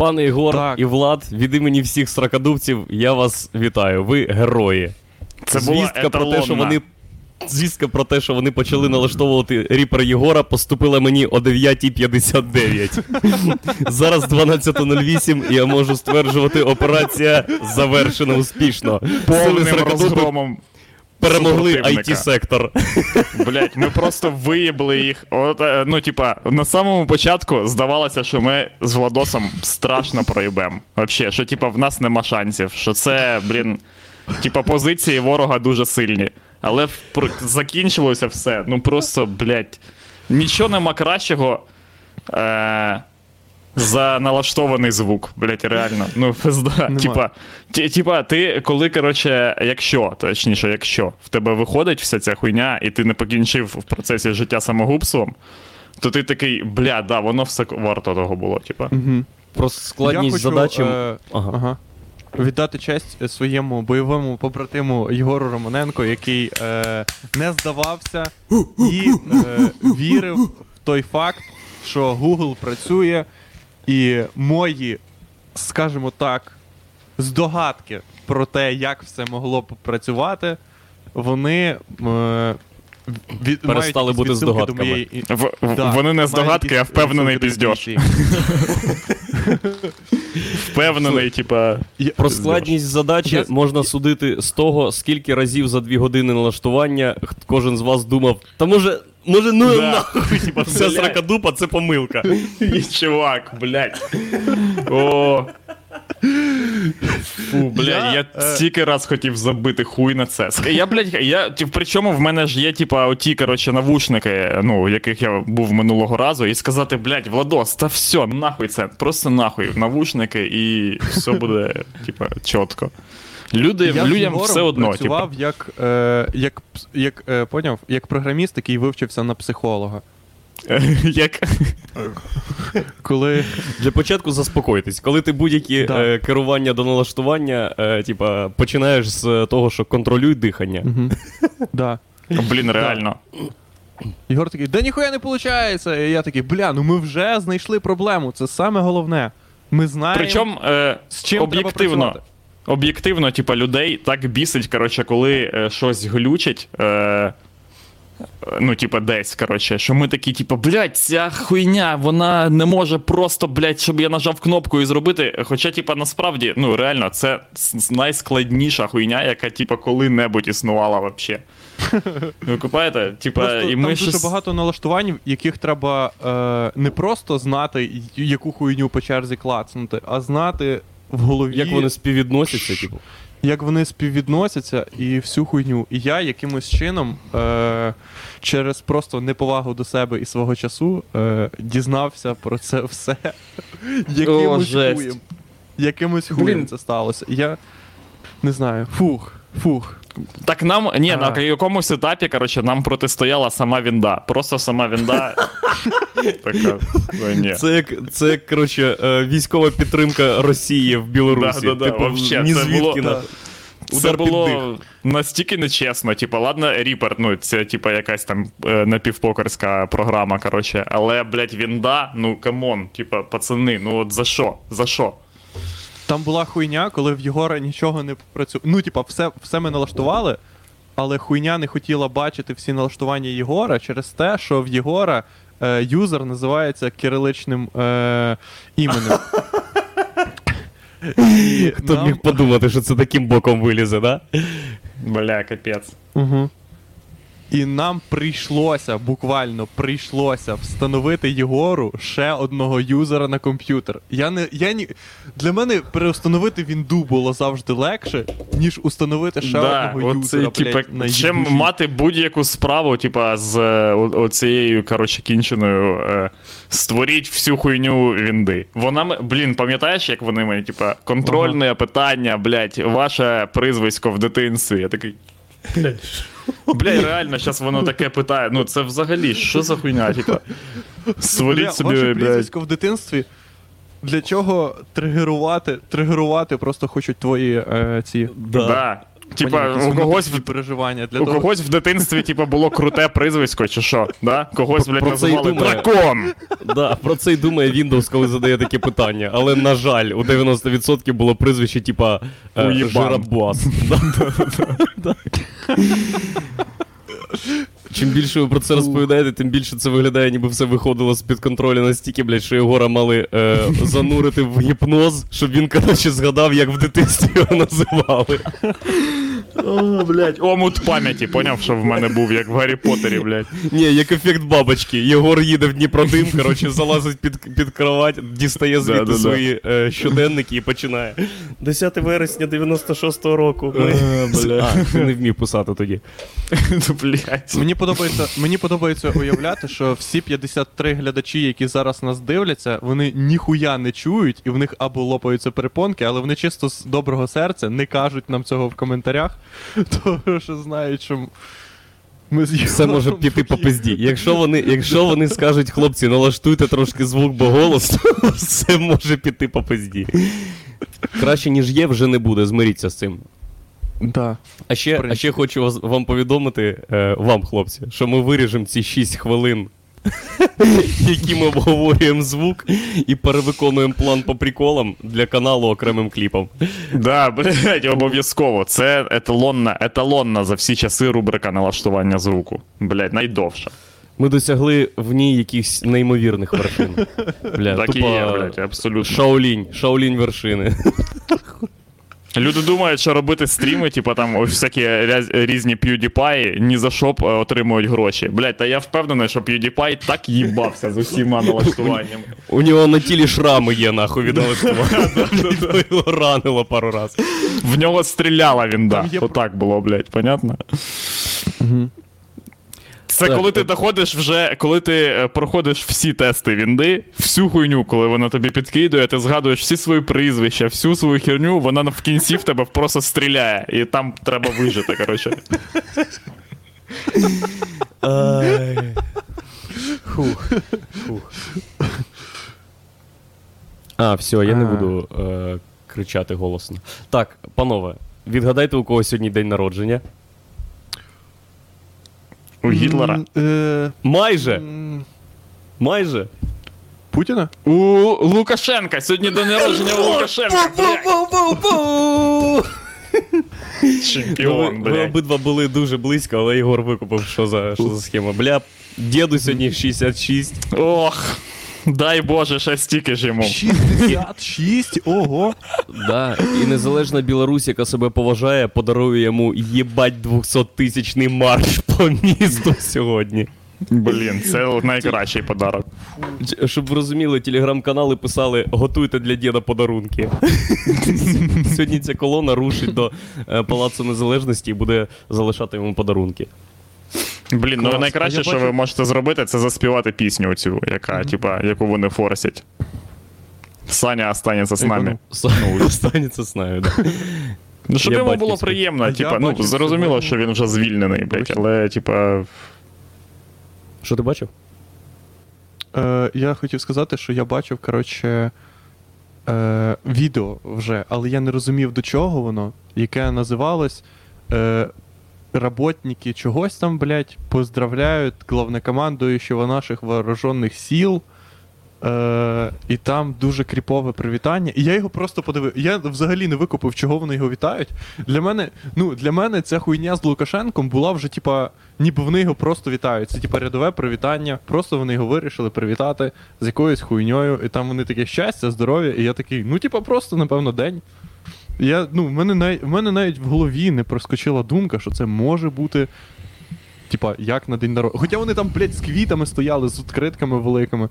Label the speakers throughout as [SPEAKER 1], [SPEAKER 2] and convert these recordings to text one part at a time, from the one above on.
[SPEAKER 1] Пане Ігор
[SPEAKER 2] Так.
[SPEAKER 1] і Влад, від імені всіх сракадубців, я вас вітаю. Ви герої.
[SPEAKER 3] Це була
[SPEAKER 1] Звістка про те, що вони. Звістка про те, що вони почали налаштовувати ріпер Єгора, поступила мені о 9.59. Зараз 12.08, і я можу стверджувати, операція завершена успішно.
[SPEAKER 3] Повним розгромом.
[SPEAKER 1] Перемогли
[SPEAKER 3] супротивника.
[SPEAKER 1] IT-сектор.
[SPEAKER 3] Блять, ми просто виїбли їх. От, е, ну, типа, на самому початку здавалося, що ми з Владосом страшно проїбем. Вообще, що типа в нас нема шансів, що це, блін, типа позиції ворога дуже сильні. Але закінчилося все. Ну просто, блять, нічого нема кращого. Е- за налаштований звук, блять, реально. Ну, пизда. Типа, типа, ти коли, коротше, якщо, точніше, якщо в тебе виходить вся ця хуйня, і ти не покінчив в процесі життя самогубством, то ти такий, бля, да, воно все варто того було, типа.
[SPEAKER 2] Угу.
[SPEAKER 1] Про складність
[SPEAKER 2] я хочу,
[SPEAKER 1] задачі.
[SPEAKER 2] Е,
[SPEAKER 1] Ага.
[SPEAKER 2] ага. Віддати честь е, своєму бойовому побратиму Єгору Романенко, який е, не здавався і е, вірив в той факт, що Google працює, і мої, скажімо так, здогадки про те, як все могло б працювати, вони. Е, від,
[SPEAKER 1] Перестали
[SPEAKER 2] мають
[SPEAKER 1] бути здогадками.
[SPEAKER 2] моєї-
[SPEAKER 3] В,
[SPEAKER 2] Да,
[SPEAKER 3] вони не здогадки, а впевнений піздьош. Впевнений, типа.
[SPEAKER 1] Про складність задачі можна судити з того, скільки разів за дві години налаштування кожен з вас думав, та може, може, ну
[SPEAKER 3] Да.
[SPEAKER 1] нахуй, типа, вся
[SPEAKER 3] Блядь.
[SPEAKER 1] сракадупа це помилка.
[SPEAKER 3] Чувак, блядь. О. Фу, блядь,
[SPEAKER 2] Я,
[SPEAKER 3] я,
[SPEAKER 2] е,
[SPEAKER 3] стільки раз хотів забити хуй на це. Я, блядь, я, причому в мене ж є, типа, оті, коротше, навушники, ну, яких я був минулого разу, і сказати, блядь, Владос, та все, нахуй це, просто нахуй, навушники, і все буде, типа, чітко. Люди,
[SPEAKER 2] Я
[SPEAKER 3] людям все одно, типа.
[SPEAKER 2] працював як, е, як, як е, поняв, як програміст, який вивчився на психолога.
[SPEAKER 3] Як...
[SPEAKER 2] Коли
[SPEAKER 1] Для початку заспокойтесь. Коли ти будь-які
[SPEAKER 2] Да.
[SPEAKER 1] е, керування до налаштування, е, типа, починаєш з того, що контролюй дихання.
[SPEAKER 2] Мгм. да.
[SPEAKER 3] Блін, реально.
[SPEAKER 2] Єгор такий, да ніхуя не виходить. І я такий, бля, ну ми вже знайшли проблему. Це саме головне. Ми знаємо,
[SPEAKER 3] Причому е,
[SPEAKER 2] з чим треба
[SPEAKER 3] об'єктивно.
[SPEAKER 2] працювати.
[SPEAKER 3] Об'єктивно, типа, людей так бісить, коротше, коли е, щось глючить. Е, ну, типа, десь, коротше, що ми такі, типа, блядь, ця хуйня, вона не може просто, блядь, щоб я нажав кнопку і зробити. Хоча, типа, насправді, ну, реально, це найскладніша хуйня, яка, типа, коли-небудь існувала вообще. Ви купаєте? Типа,
[SPEAKER 2] Просто
[SPEAKER 3] і
[SPEAKER 2] там
[SPEAKER 3] ми
[SPEAKER 2] дуже
[SPEAKER 3] щось...
[SPEAKER 2] багато налаштувань, яких треба е, не просто знати, яку хуйню по черзі клацнути, а знати в голові,
[SPEAKER 1] Як вони співвідносяться, типу.
[SPEAKER 2] Як вони співвідносяться і всю хуйню. І я якимось чином е, через просто неповагу до себе і свого часу е, дізнався про це все. Якимось хуєм. Якимось хуєм це сталося. Я не знаю. Фух, фух.
[SPEAKER 3] Так нам, ні,
[SPEAKER 2] А.
[SPEAKER 3] на якомусь етапі, коротше, нам протистояла сама Вінда. Просто сама Вінда. така, «Ой, ні.
[SPEAKER 1] Це як, це як коротше, е, військова підтримка Росії в Білорусі.
[SPEAKER 3] Да-да-да,
[SPEAKER 1] типу,
[SPEAKER 3] вообще,
[SPEAKER 1] ні
[SPEAKER 3] це
[SPEAKER 1] звідки
[SPEAKER 3] було-
[SPEAKER 1] на-
[SPEAKER 3] Це
[SPEAKER 1] удар під дих.
[SPEAKER 3] було настільки нечесно. Типа, ладно, Reaper, ну це типа якась там е, напівпокерська програма, коротше. Але, блядь, Вінда, ну come on, типа, пацани, ну от за що? За що?
[SPEAKER 2] Там була хуйня, коли в Єгора нічого не працює. Ну, типа, все, все ми налаштували, але хуйня не хотіла бачити всі налаштування Єгора через те, що в Єгора е, юзер називається кириличним е, іменем. І
[SPEAKER 1] Хто б
[SPEAKER 2] нам-
[SPEAKER 1] міг подумати, що це таким боком вилізе, да?
[SPEAKER 3] Бля, капець.
[SPEAKER 2] Угу. І нам прийшлося, буквально прийшлося встановити Єгору ще одного юзера на комп'ютер. Я не, я ні... Для мене переустановити Вінду було завжди легше, ніж установити ще
[SPEAKER 3] да,
[SPEAKER 2] одного
[SPEAKER 3] оце,
[SPEAKER 2] юзера.
[SPEAKER 3] типа,
[SPEAKER 2] блядь, на
[SPEAKER 3] чим
[SPEAKER 2] їбучій.
[SPEAKER 3] мати будь-яку справу, типа, з е, о- оцією, коротше, кінченою. Е, створіть всю хуйню Вінди. Вона, блін, пам'ятаєш, як вони мені, типа, контрольне питання, блядь, ваше призвисько в дитинстві. Я такий. Блядь, реально, зараз воно таке питає. Ну, це взагалі, що за хуйня, типа. Сваліть собі, блядь.
[SPEAKER 2] прізвисько в дитинстві. Для чого тригерувати, тригерувати просто хочуть твої е, ці.
[SPEAKER 1] Да.
[SPEAKER 3] Типа, у когось в
[SPEAKER 2] переживання для
[SPEAKER 3] У
[SPEAKER 2] того.
[SPEAKER 3] когось в дитинстві, типа, було круте прізвисько, чи що? Да? Когось, блядь,
[SPEAKER 1] Про це й
[SPEAKER 3] називали
[SPEAKER 1] думаю.
[SPEAKER 3] дракон.
[SPEAKER 1] Да, про це й думає Windows, коли задає таке питання. Але, на жаль, у 90% було прізвище, типа е,
[SPEAKER 3] Уєбан.
[SPEAKER 1] Жиробас. Да, да. Чим більше ви про це розповідаєте, тим більше це виглядає, ніби все виходило з-під контролю настільки, блядь, що Єгора мали е, занурити в гіпноз, щоб він, коротше, згадав, як в дитинстві його називали.
[SPEAKER 3] О, блядь. Омут пам'яті, поняв, що в мене був, як в Гаррі Поттері, блядь.
[SPEAKER 1] Ні, як ефект бабочки. Єгор їде в Дніпродим, коротше, залазить під, під кровать, дістає звідти
[SPEAKER 3] Да-да-да.
[SPEAKER 1] свої е, щоденники і починає. 10 вересня 96-го року. Ми... А, ти не вмів писати тоді.
[SPEAKER 3] Ну, блядь.
[SPEAKER 2] Мені подобається, мені подобається уявляти, що всі 53 глядачі, які зараз нас дивляться, вони ніхуя не чують, і в них або лопаються перепонки, але вони чисто з доброго серця не кажуть нам цього в коментарях, тому що знають, що ми з
[SPEAKER 1] Все може піти по пизді. Якщо вони, якщо вони скажуть, хлопці, налаштуйте трошки звук, бо голос, то все може піти по пизді. Краще, ніж є, вже не буде. Змиріться з цим.
[SPEAKER 2] Да.
[SPEAKER 1] А ще, а ще хочу вас, вам повідомити, е, вам, хлопці, що ми виріжемо ці 6 хвилин, які ми обговорюємо звук, і перевиконуємо план по приколам для каналу окремим кліпом.
[SPEAKER 3] Да, блядь, обов'язково. Це еталонна, еталонна за всі часи рубрика налаштування звуку. Блядь, найдовша.
[SPEAKER 1] Ми досягли в ній якихось неймовірних вершин. Бля,
[SPEAKER 3] Так і
[SPEAKER 1] тупо
[SPEAKER 3] є, блядь, абсолютно.
[SPEAKER 1] Шаолінь, шаолінь вершини.
[SPEAKER 3] Люди думають, що робити стріми, типу там ось всякі ряз- різні PewDiePie, ні за що б, е, отримують гроші. Блять, та я впевнений, що PewDiePie так їбався з усіма налаштуваннями.
[SPEAKER 1] У нього на тілі шрами є, нахуй від налаштування. Його ранило пару раз.
[SPEAKER 3] В нього стріляла він, да. Отак було, блять, понятно? Це
[SPEAKER 1] Так,
[SPEAKER 3] коли ти доходиш вже, коли ти е, проходиш всі тести вінди, всю хуйню, коли вона тобі підкидує, ти згадуєш всі свої прізвища, всю свою херню, вона в кінці в тебе просто стріляє, і там треба вижити, коротше.
[SPEAKER 1] Хух. Хух. А, все, я не буду е, кричати голосно. Так, панове, відгадайте, у кого сьогодні день народження.
[SPEAKER 3] У Гітлера.
[SPEAKER 2] Е,
[SPEAKER 1] Майже! Майже!
[SPEAKER 2] Путіна?
[SPEAKER 3] У Лукашенка. Сьогодні день народження у Лукашенка.
[SPEAKER 1] бля.
[SPEAKER 3] Чемпіон,
[SPEAKER 1] ви
[SPEAKER 3] блядь.
[SPEAKER 1] обидва були дуже близько, але Ігор викупив, що за, що за схема. Бля, діду сьогодні 66.
[SPEAKER 3] Ох, дай Боже, ще стільки ж йому.
[SPEAKER 2] 66? Ого!
[SPEAKER 1] Да, і незалежна Білорусь, яка себе поважає, подарує йому їбать 200-тисячний марш по місту сьогодні.
[SPEAKER 3] Блін, це найкращий подарок.
[SPEAKER 1] Щоб ви розуміли, телеграм-канали писали готуйте для діда подарунки. Сьогодні ця колона рушить до е, Палацу Незалежності і буде залишати йому подарунки.
[SPEAKER 3] Блін, ну найкраще, що ви можете зробити, це заспівати пісню цю, яка, типа, яку вони форсять. Саня останеться з нами.
[SPEAKER 1] С- Останеться з нами, да.
[SPEAKER 3] Ну, щоб йому було приємно, типа, ну, зрозуміло, що він вже звільнений, блядь, але, типа,
[SPEAKER 1] Що ти бачив?
[SPEAKER 2] Е, я хотів сказати, що я бачив, коротше, е, відео вже, але я не розумів, до чого воно, яке називалось е, Работники чогось там, блядь, поздравляють главнокомандуючого наших вооружених сил. Е, і там дуже кріпове привітання. І я його просто подивив. Я взагалі не викупив, чого вони його вітають. Для мене, ну, для мене ця хуйня з Лукашенком була вже, типа, ніби вони його просто вітають. Це типа рядове привітання. Просто вони його вирішили привітати з якоюсь хуйньою. І там вони таке щастя, здоров'я. І я такий, ну, типа, просто, напевно, день. Я, ну, в мене, навіть, в мене навіть в голові не проскочила думка, що це може бути. Типа, як на день народження. Хоча вони там, блядь, з квітами стояли, з відкритками великими.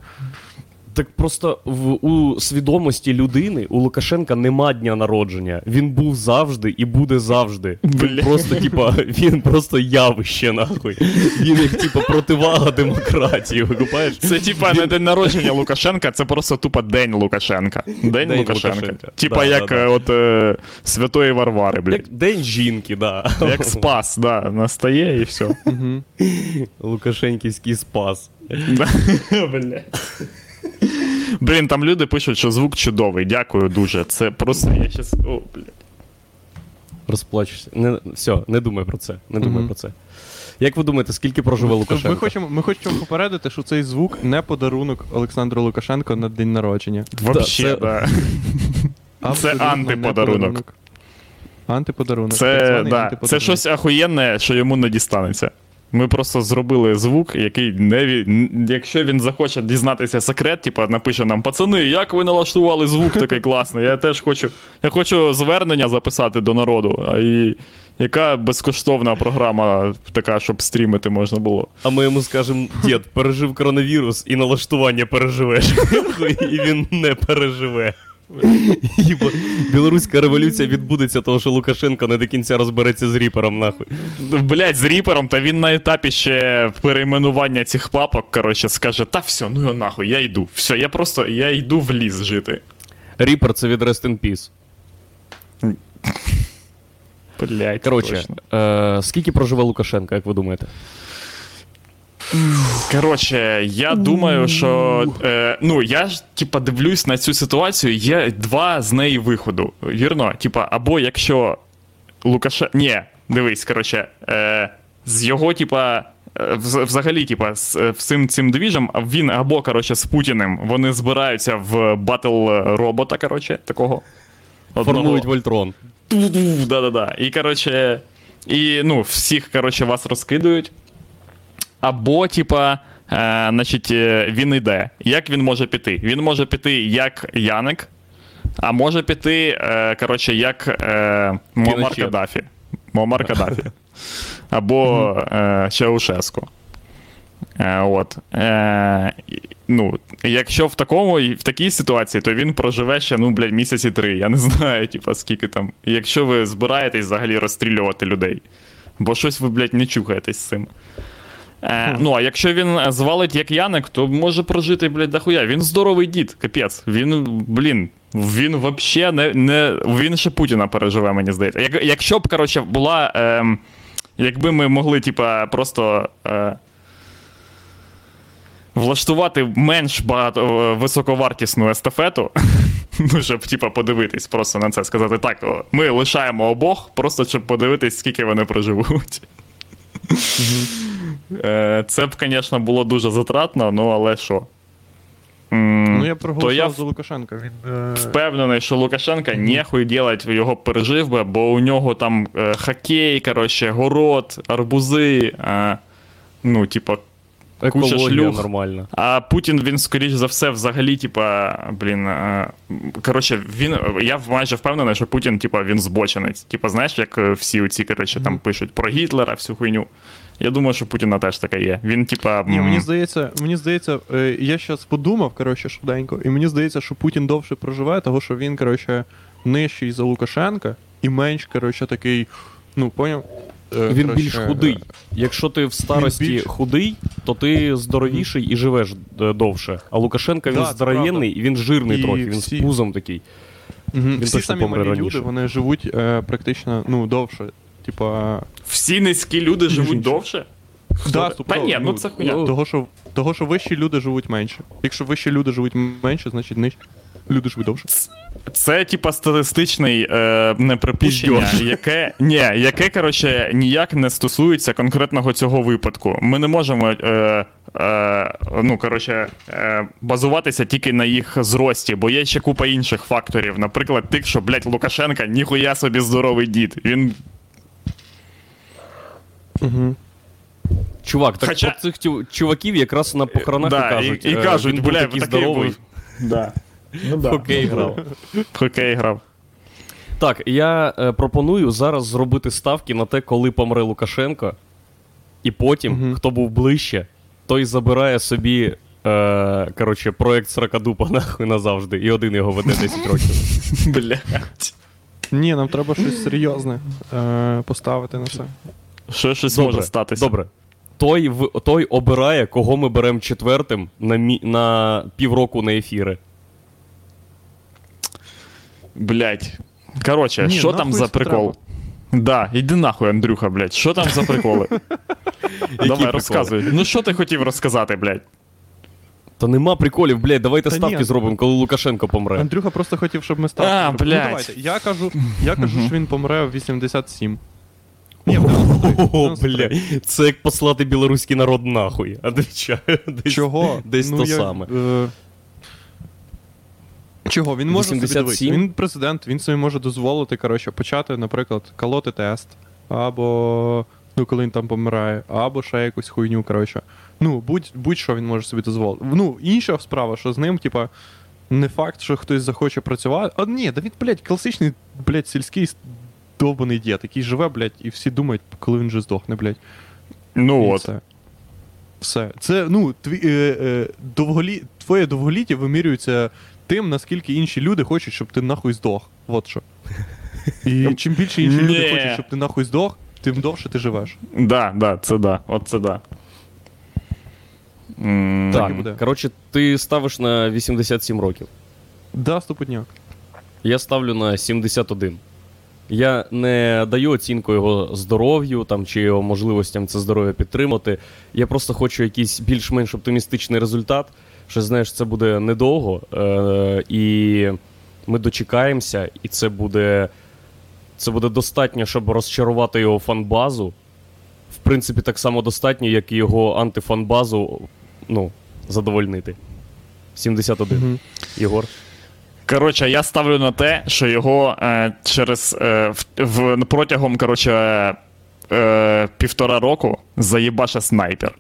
[SPEAKER 1] Так просто в у свідомості людини у Лукашенка нема дня народження. Він був завжди і буде завжди. Він
[SPEAKER 3] Бля.
[SPEAKER 1] просто, типа, він просто явище, нахуй. Він як типа противага демократії, викупаєш?
[SPEAKER 3] це, типа, не день народження Лукашенка, це просто тупо день Лукашенка. День,
[SPEAKER 1] День
[SPEAKER 3] Лукашенка.
[SPEAKER 1] Лукашенка.
[SPEAKER 3] Типа,
[SPEAKER 1] Да,
[SPEAKER 3] як
[SPEAKER 1] да,
[SPEAKER 3] от е, Святої Варвари, блядь.
[SPEAKER 1] Як день жінки, да.
[SPEAKER 3] Як спас, да, настає і все.
[SPEAKER 1] Лукашенківський спас.
[SPEAKER 3] Бля. Блін, там люди пишуть, що звук чудовий. Дякую дуже. Це просто я щас. О, блядь.
[SPEAKER 1] Розплачешся. Не, все, не думай про це. Не думай
[SPEAKER 2] Мгм.
[SPEAKER 1] про це. Як ви думаєте, скільки проживе Лукашенко?
[SPEAKER 2] Ми хочемо, ми хочемо попередити, що цей звук не подарунок Олександру Лукашенко на день народження.
[SPEAKER 3] Вообще,
[SPEAKER 1] це-
[SPEAKER 3] да.
[SPEAKER 2] Абсолютно не
[SPEAKER 3] антиподарунок.
[SPEAKER 2] подарунок. Антиподарунок. так
[SPEAKER 3] Це,
[SPEAKER 2] званий
[SPEAKER 3] да, це
[SPEAKER 2] антиподарунок.
[SPEAKER 3] щось ахуєнне, що йому не дістанеться. Ми просто зробили звук, який не якщо він захоче дізнатися секрет, типа напише нам: пацани, як ви налаштували звук такий класний? Я теж хочу. Я хочу звернення записати до народу. А і яка безкоштовна програма така, щоб стрімити можна було?
[SPEAKER 1] А ми йому скажемо, дід, пережив коронавірус і налаштування переживеш. і він не переживе. Білоруська революція відбудеться, того що Лукашенко не до кінця розбереться з ріпером, нахуй.
[SPEAKER 3] Блять, з ріпером, та він на етапі ще перейменування цих папок, коротше, скаже: та все, ну його нахуй, я йду. Все, я просто я йду в ліс жити.
[SPEAKER 1] Ріпер це від Rest in Peace.
[SPEAKER 3] Блять,
[SPEAKER 1] Коротше, е, скільки проживе Лукашенко, як ви думаєте?
[SPEAKER 3] Коротше, я думаю, що е, ну я ж типа дивлюсь на цю ситуацію. Є два з неї виходу. Вірно? Типа, або якщо Лукаше. Ні, дивись, коротше, е, з його, типа. е, Взагалі, типа, з е, всім цим двіжем, він або, коротше, з Путіним вони збираються в батл робота, коротше, такого. одного.
[SPEAKER 1] Формують Вольтрон.
[SPEAKER 3] Да-да-да. І, коротше, і, ну, всіх, коротше, вас розкидують. Або, типа, е, значить, е, він йде. Як він може піти? Він може піти як Яник, а може піти, е, коротше, як е, Муаммар. Каддафі. Муаммар Каддафі. Або е, Чаушеску. Е, от. Е, ну, якщо в такому, в такій ситуації, то він проживе ще, ну, блядь, місяці три. Я не знаю, типа, скільки там. Якщо ви збираєтесь взагалі розстрілювати людей. Бо щось ви, блядь, не чухаєтесь з цим. Е, ну, а якщо він е, звалить як Яник, то може прожити, блядь, дохуя. Він здоровий дід, капець. Він, блін, він вообще не, не. Він ще Путіна переживе, мені здається. Як, якщо б, коротше, була. ем, якби ми могли, типа, просто. Е, влаштувати менш багато е, високовартісну естафету, ну, щоб типа, подивитись просто на це, сказати так, ми лишаємо обох, просто щоб подивитись, скільки вони проживуть. Е, Це б, звісно, було дуже затратно, ну але що?
[SPEAKER 2] Ну я проголосував
[SPEAKER 3] я
[SPEAKER 2] за Лукашенка. Він, е,
[SPEAKER 3] впевнений, що Лукашенка ніхуй делать його пережив би, бо у нього там е, хокей, коротше, город, арбузи. Е, ну, типа, Куча шлюх.
[SPEAKER 1] нормальна.
[SPEAKER 3] А Путін, він, скоріш за все, взагалі, типа, блін. е, Коротше, він. Я майже впевнений, що Путін, типа, він збочинець. Типа, знаєш, як е, всі оці, коротше, там пишуть про Гітлера, всю хуйню. Я думаю, що Путіна теж таке є. Він, типа.
[SPEAKER 2] Ні, мені здається, мені здається, е, я зараз подумав, коротше, швиденько, і мені здається, що Путін довше проживе, того що він, коротше, нижчий за Лукашенка і менш, коротше, такий, ну, поняв? Е,
[SPEAKER 1] Він
[SPEAKER 2] коротше,
[SPEAKER 1] більш худий. Якщо ти в старості
[SPEAKER 2] більш-
[SPEAKER 1] худий, то ти здоровіший і живеш е, довше. А Лукашенка він
[SPEAKER 2] Да, це
[SPEAKER 1] здоровенний і він жирний
[SPEAKER 2] І
[SPEAKER 1] трохи, він
[SPEAKER 2] всі-
[SPEAKER 1] з пузом такий.
[SPEAKER 2] Мгм,
[SPEAKER 1] Він
[SPEAKER 2] Всі
[SPEAKER 1] точно
[SPEAKER 2] самі
[SPEAKER 1] помре раніше.
[SPEAKER 2] люди, вони живуть е, практично, ну, довше. Типа,
[SPEAKER 3] Всі низькі люди живуть довше?
[SPEAKER 2] да,
[SPEAKER 3] Та ні, ну це хуйня.
[SPEAKER 2] Того що, того, що вищі люди живуть менше. Якщо вищі люди живуть менше, значить нижчі люди живуть довше.
[SPEAKER 3] Це, типа, статистичний е, неприпущення, яке, ні, яке, коротше, ніяк не стосується конкретного цього випадку. Ми не можемо. Е, е, ну, коротше, е, базуватися тільки на їх зрості, бо є ще купа інших факторів. Наприклад, тих, що, блядь, Лукашенка ніхуя собі здоровий дід. Він
[SPEAKER 2] Угу.
[SPEAKER 1] Чувак, так
[SPEAKER 3] Хоча-
[SPEAKER 1] про цих чуваків якраз на похоронах
[SPEAKER 3] да,
[SPEAKER 1] і кажуть.
[SPEAKER 3] і, і
[SPEAKER 1] е,
[SPEAKER 3] кажуть,
[SPEAKER 1] він
[SPEAKER 3] бля,
[SPEAKER 1] такий здоровий.
[SPEAKER 3] Да. Ну, да.
[SPEAKER 1] Хокей грав.
[SPEAKER 3] Хокей грав.
[SPEAKER 1] Так, я е, пропоную зараз зробити ставки на те, коли помре Лукашенко, і потім,
[SPEAKER 2] Мгм.
[SPEAKER 1] хто був ближче, той забирає собі. Е, коротше, проект Сракадупа нахуй назавжди, і один його веде 10 років.
[SPEAKER 3] Блядь.
[SPEAKER 2] Ні, нам треба щось серйозне е, поставити на це.
[SPEAKER 3] Що щось
[SPEAKER 1] Добре,
[SPEAKER 3] може статися.
[SPEAKER 1] Добре. Той, в, той обирає, кого ми беремо четвертим на, мі, на півроку на ефіри.
[SPEAKER 3] Блять. Короче,
[SPEAKER 2] Ні,
[SPEAKER 3] що там за прикол? Да, іди нахуй, Андрюха, блядь. Що там за приколи? Давай,
[SPEAKER 1] приколи?
[SPEAKER 3] розказуй. Ну що ти хотів розказати, блядь?
[SPEAKER 1] Та нема приколів, блядь, давайте
[SPEAKER 2] Та
[SPEAKER 1] ставки
[SPEAKER 2] ні.
[SPEAKER 1] зробимо, коли Лукашенко помре.
[SPEAKER 2] Андрюха просто хотів, щоб ми ставили.
[SPEAKER 3] А,
[SPEAKER 2] Ну,
[SPEAKER 3] блядь.
[SPEAKER 2] давайте. Я кажу, я кажу, що він помре в 87. Ні, в 93.
[SPEAKER 1] О, бля, це як послати білоруський народ нахуй. Отвечаю. Десь,
[SPEAKER 2] Чого?
[SPEAKER 1] Десь
[SPEAKER 2] Ну,
[SPEAKER 1] то
[SPEAKER 2] я,
[SPEAKER 1] саме.
[SPEAKER 2] е, Чого? Він може собі
[SPEAKER 1] 87?
[SPEAKER 2] дивитися. Він президент, він собі може дозволити, коротше, почати, наприклад, колоти тест, або. Ну, коли він там помирає, або ще якусь хуйню, коротше. Ну, будь, будь-що він може собі дозволити. Ну, інша справа, що з ним, типа, не факт, що хтось захоче працювати. А ні, да він, блядь, класичний, блядь, сільський довбаний дід, який живе, блядь, і всі думають, коли він вже здохне, блядь.
[SPEAKER 3] Ну
[SPEAKER 2] І
[SPEAKER 3] от.
[SPEAKER 2] Все. Все. Це, ну, тві, е, е, довголі... твоє довголіття вимірюється тим, наскільки інші люди хочуть, щоб ти нахуй здох. От що. І чим більше інші люди хочуть, щоб ти нахуй здох, тим довше ти живеш.
[SPEAKER 3] Да, да, це да. От це да. М,
[SPEAKER 2] Так і
[SPEAKER 1] Так,
[SPEAKER 2] буде.
[SPEAKER 1] коротше, ти ставиш на 87 років.
[SPEAKER 2] Да, стопудняк.
[SPEAKER 1] Я ставлю на 71. Я не даю оцінку його здоров'ю там, чи його можливостям це здоров'я підтримати. Я просто хочу якийсь більш-менш оптимістичний результат. Що знаєш, це буде недовго, е- і ми дочекаємося, і це буде, це буде достатньо, щоб розчарувати його фанбазу. В принципі, так само достатньо, як і його антифанбазу ну, задовольнити. 71.
[SPEAKER 2] Мгм.
[SPEAKER 1] Єгор.
[SPEAKER 3] Коротше, я ставлю на те, що його е, через е, в, в, протягом коротше, е, півтора року заїбаше снайпер.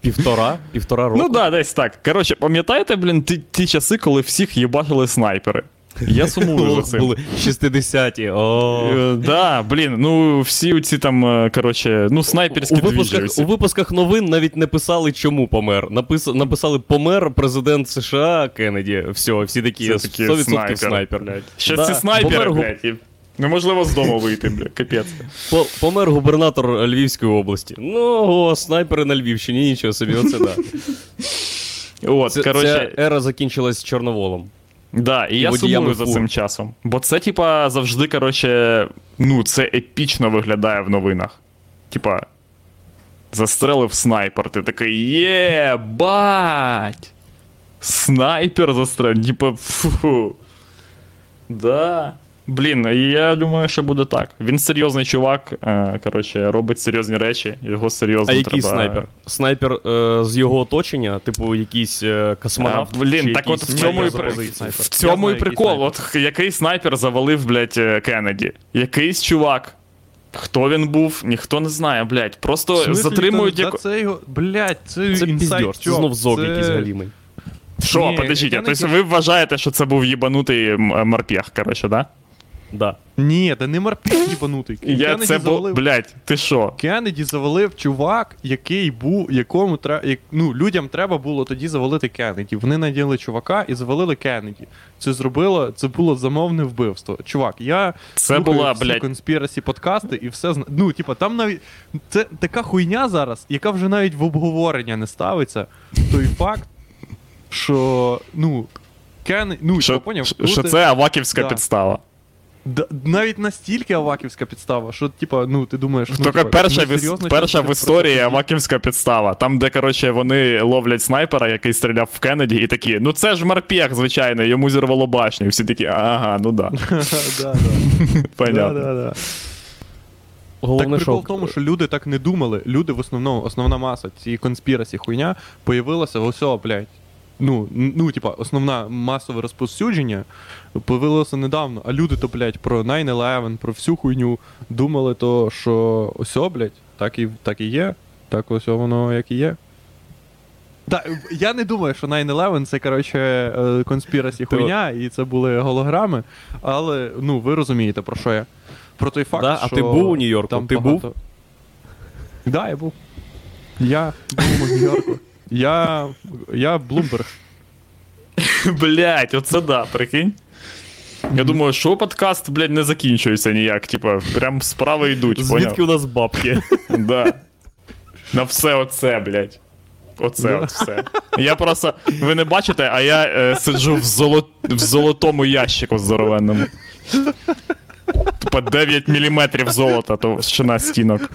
[SPEAKER 1] Півтора? Півтора року.
[SPEAKER 3] Ну да, десь так. Коротше, пам'ятаєте, блін, ті, ті часи, коли всіх їбашили снайпери? Я сумую за цим.
[SPEAKER 1] Були 60-ті. О.
[SPEAKER 3] Е, Да, блін, ну всі ці там, е, коротше, ну снайперські
[SPEAKER 1] У
[SPEAKER 3] двіжі
[SPEAKER 1] випусках,
[SPEAKER 3] оці.
[SPEAKER 1] у випусках новин навіть не писали, чому помер. Напис, написали помер президент США Кеннеді. Все, всі такі
[SPEAKER 3] Це такі
[SPEAKER 1] 100%
[SPEAKER 3] снайпер,
[SPEAKER 1] снайпер.
[SPEAKER 3] блядь. Ще
[SPEAKER 1] Да,
[SPEAKER 3] ці снайпери,
[SPEAKER 1] помер, гу-
[SPEAKER 3] блядь, і неможливо з дому вийти, блядь, капець.
[SPEAKER 1] по- помер губернатор Львівської області. Ну, о, снайпери на Львівщині, нічого собі, оце да.
[SPEAKER 3] От,
[SPEAKER 1] Це,
[SPEAKER 3] коротше,
[SPEAKER 1] ця ера закінчилась Чорноволом.
[SPEAKER 3] Да, і я
[SPEAKER 1] водіями
[SPEAKER 3] сумую за цим часом. Бо це, типа, завжди, коротше, ну, це епічно виглядає в новинах. Типа, застрелив снайпер, ти такий є, бать! Снайпер застрелив, типа, фу. Да. Блін, я думаю, що буде так. Він серйозний чувак, е, коротше, робить серйозні речі, його серйозно
[SPEAKER 1] А який
[SPEAKER 3] треба...
[SPEAKER 1] снайпер? Снайпер е, з його оточення, типу якийсь е,
[SPEAKER 3] А,
[SPEAKER 1] космонавт?
[SPEAKER 3] блін,
[SPEAKER 1] чи
[SPEAKER 3] так от в цьому і в цьому
[SPEAKER 2] знаю,
[SPEAKER 3] і прикол. От який снайпер завалив, блядь, е, Кеннеді. Якийсь чувак. Хто він був, ніхто не знає, блядь. Просто
[SPEAKER 2] смислі,
[SPEAKER 3] затримують
[SPEAKER 2] та-
[SPEAKER 3] як.
[SPEAKER 2] Це його, блядь, це,
[SPEAKER 1] Це піздьор, це знов зог
[SPEAKER 2] це-
[SPEAKER 1] якийсь галімий.
[SPEAKER 3] Що, подождіть, тобто ви вважаєте, що це був їбанутий морпех, коротше, да?
[SPEAKER 1] Да.
[SPEAKER 2] Ні, та не морпіх їбанутий.
[SPEAKER 3] Я
[SPEAKER 2] Кеннеді
[SPEAKER 3] це був.
[SPEAKER 2] завалив-
[SPEAKER 3] Блядь, ти що?
[SPEAKER 2] Кеннеді завалив чувак, який був, якому треба. Як, ну, людям треба було тоді завалити Кеннеді. Вони наділи чувака і завалили Кеннеді. Це зробило, це було замовне вбивство. Чувак, я
[SPEAKER 3] Це
[SPEAKER 2] слухаю
[SPEAKER 3] була,
[SPEAKER 2] всі
[SPEAKER 3] блядь.
[SPEAKER 2] конспірасі подкасти і все зна. Ну, типа, там навіть це така хуйня зараз, яка вже навіть в обговорення не ставиться. Той факт, що ну. Кеннеді, ну,
[SPEAKER 3] Що,
[SPEAKER 2] що, поняв,
[SPEAKER 3] що-
[SPEAKER 2] коли
[SPEAKER 3] що
[SPEAKER 2] ти-
[SPEAKER 3] це аваківська
[SPEAKER 2] Да.
[SPEAKER 3] підстава.
[SPEAKER 2] Да, навіть настільки аваківська підстава, що, типа, ну, ти думаєш, ну,
[SPEAKER 3] Тільки
[SPEAKER 2] типа,
[SPEAKER 3] перша,
[SPEAKER 2] ну, серйозно,
[SPEAKER 3] перша в історії
[SPEAKER 2] про
[SPEAKER 3] аваківська підстава. Там, де, коротше, вони ловлять снайпера, який стріляв в Кеннеді, і такі, ну це ж морпех, звичайно, йому зірвало башню. І всі такі, ага, ну да. Понятно.
[SPEAKER 2] Да. Так прикол
[SPEAKER 1] що
[SPEAKER 2] в тому, що люди так не думали. Люди в основному, основна маса цієї конспірасі хуйня появилася ось, о, блядь. Ну, ну, типа, основна масове розповсюдження появилося недавно, а люди то, блядь, про 9-11, про всю хуйню думали, то, що ось, блядь, так і, так і є, так ось воно як і є. Та, я не думаю, що 9-11 це, коротше, е, конспірасі хуйня, і це були голограми, але, ну, ви розумієте, про що я. Про той факт,
[SPEAKER 1] Да? А
[SPEAKER 2] що
[SPEAKER 1] ти був у Нью-Йорку?
[SPEAKER 2] Там
[SPEAKER 1] Ти
[SPEAKER 2] багато...
[SPEAKER 1] був?
[SPEAKER 2] Да, я був. Я був у Нью-Йорку. Я. Я Блумберг.
[SPEAKER 3] Блять, оце да, прикинь. Я думаю, що подкаст, блядь, не закінчується ніяк. Типа, прям справи йдуть,
[SPEAKER 1] звідки у нас бабки?
[SPEAKER 3] Да. На все оце, блядь. Оце от все. Я просто. Ви не бачите, а я е, сиджу в, золо... в золотому ящику здоровенному. Типа 9 мм золота, то шина стінок.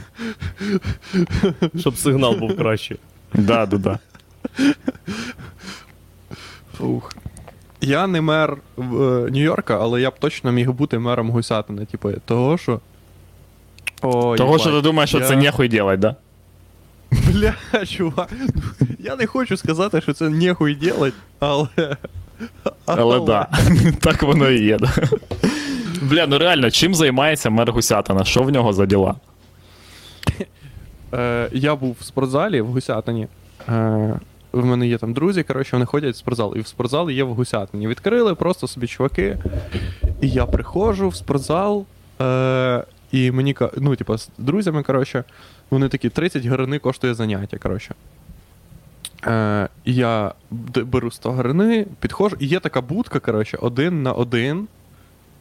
[SPEAKER 1] Щоб сигнал був кращий.
[SPEAKER 3] Да, да, да.
[SPEAKER 2] Фух. Я не мер е, Нью-Йорка, але я б точно міг бути мером Гусятина. Типу, того, що. О,
[SPEAKER 3] Того, що ти думаєш, що
[SPEAKER 2] Я-
[SPEAKER 3] це нехуй делать, да?
[SPEAKER 2] Бля, чувак. Я не хочу сказати, що це нехуй делать, але.
[SPEAKER 3] Але да. Так воно і є, да. Бля, ну реально, чим займається мер Гусятина? Що в нього за діла?
[SPEAKER 2] Е, я був в спортзалі в Гусятині. Е, в мене є там друзі, коротше, вони ходять в спортзал. І в спортзал є в Гусятині. Відкрили просто собі чуваки. І я приходжу в спортзал. Е, і мені ну, типа, з друзями, коротше, вони такі 30 гривни коштує заняття, коротше. Е, я беру 100 гривни, підходжу, і є така будка, коротше, один на один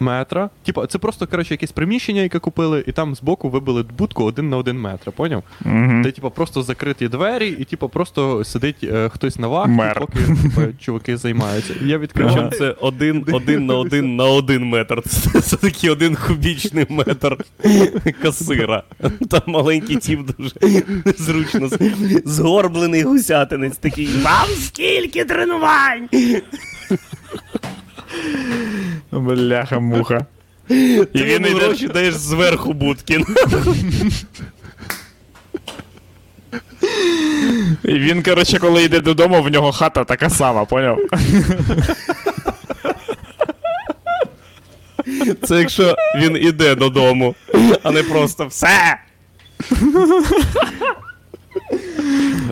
[SPEAKER 2] метра. Типа, це просто, коротше, якесь приміщення, яке купили, і там збоку вибили будку один на один метр, поняв?
[SPEAKER 3] Угу.
[SPEAKER 2] Де, типа, просто закриті двері, і типа просто сидить е, хтось на вахті,
[SPEAKER 3] Мер.
[SPEAKER 2] поки типа, чуваки займаються. І я відкриваю.
[SPEAKER 1] Причому це один, один на один на один метр. Це, це такий один кубічний метр касира. Там маленький тіп дуже зручно. Згорблений гусятинець такий. Вам скільки тренувань?
[SPEAKER 3] Бляха-муха.
[SPEAKER 1] І
[SPEAKER 3] І він йде-
[SPEAKER 1] гроші даєш зверху будки.
[SPEAKER 3] І він, коротше, коли йде додому, в нього хата така сама, поняв?
[SPEAKER 1] Це якщо він іде додому, а не просто все.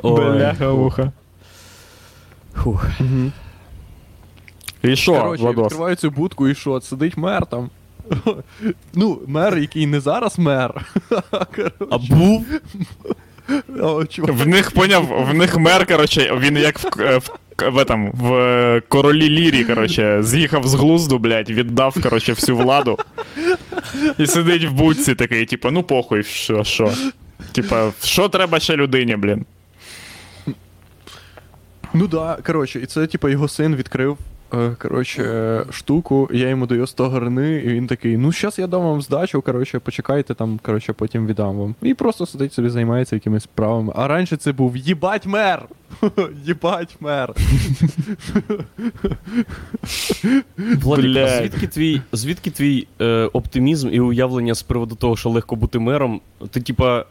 [SPEAKER 3] Бляха-муха.
[SPEAKER 1] Фух.
[SPEAKER 2] Мгм.
[SPEAKER 3] І що,
[SPEAKER 2] Коротше, я
[SPEAKER 3] Владос?
[SPEAKER 2] відкриваю цю будку, і що? Сидить мер там. Ну, мер, який не зараз мер.
[SPEAKER 1] А був?
[SPEAKER 2] о, чувак.
[SPEAKER 3] В них поняв, в них мер, коротше, він як в, в, в, этом, в е, королі Лірі, коротше, з'їхав з глузду, блядь, віддав, коротше, всю владу. І сидить в будці такий, типу, ну похуй, що, що. Типа, що треба ще людині, блін?
[SPEAKER 2] Ну да, коротше, і це, типа, його син відкрив. Е, Коротше, штуку, я йому даю 100 гривни, і він такий: ну, зараз я дам вам здачу, коротше, почекайте там, коротше, потім віддам вам. І просто сидить собі, займається якимись справами. А раніше це був їбать мер! Їбать мер!
[SPEAKER 1] Владик, а звідки твій, звідки твій е, оптимізм і уявлення з приводу того, що легко бути мером? Ти, типа,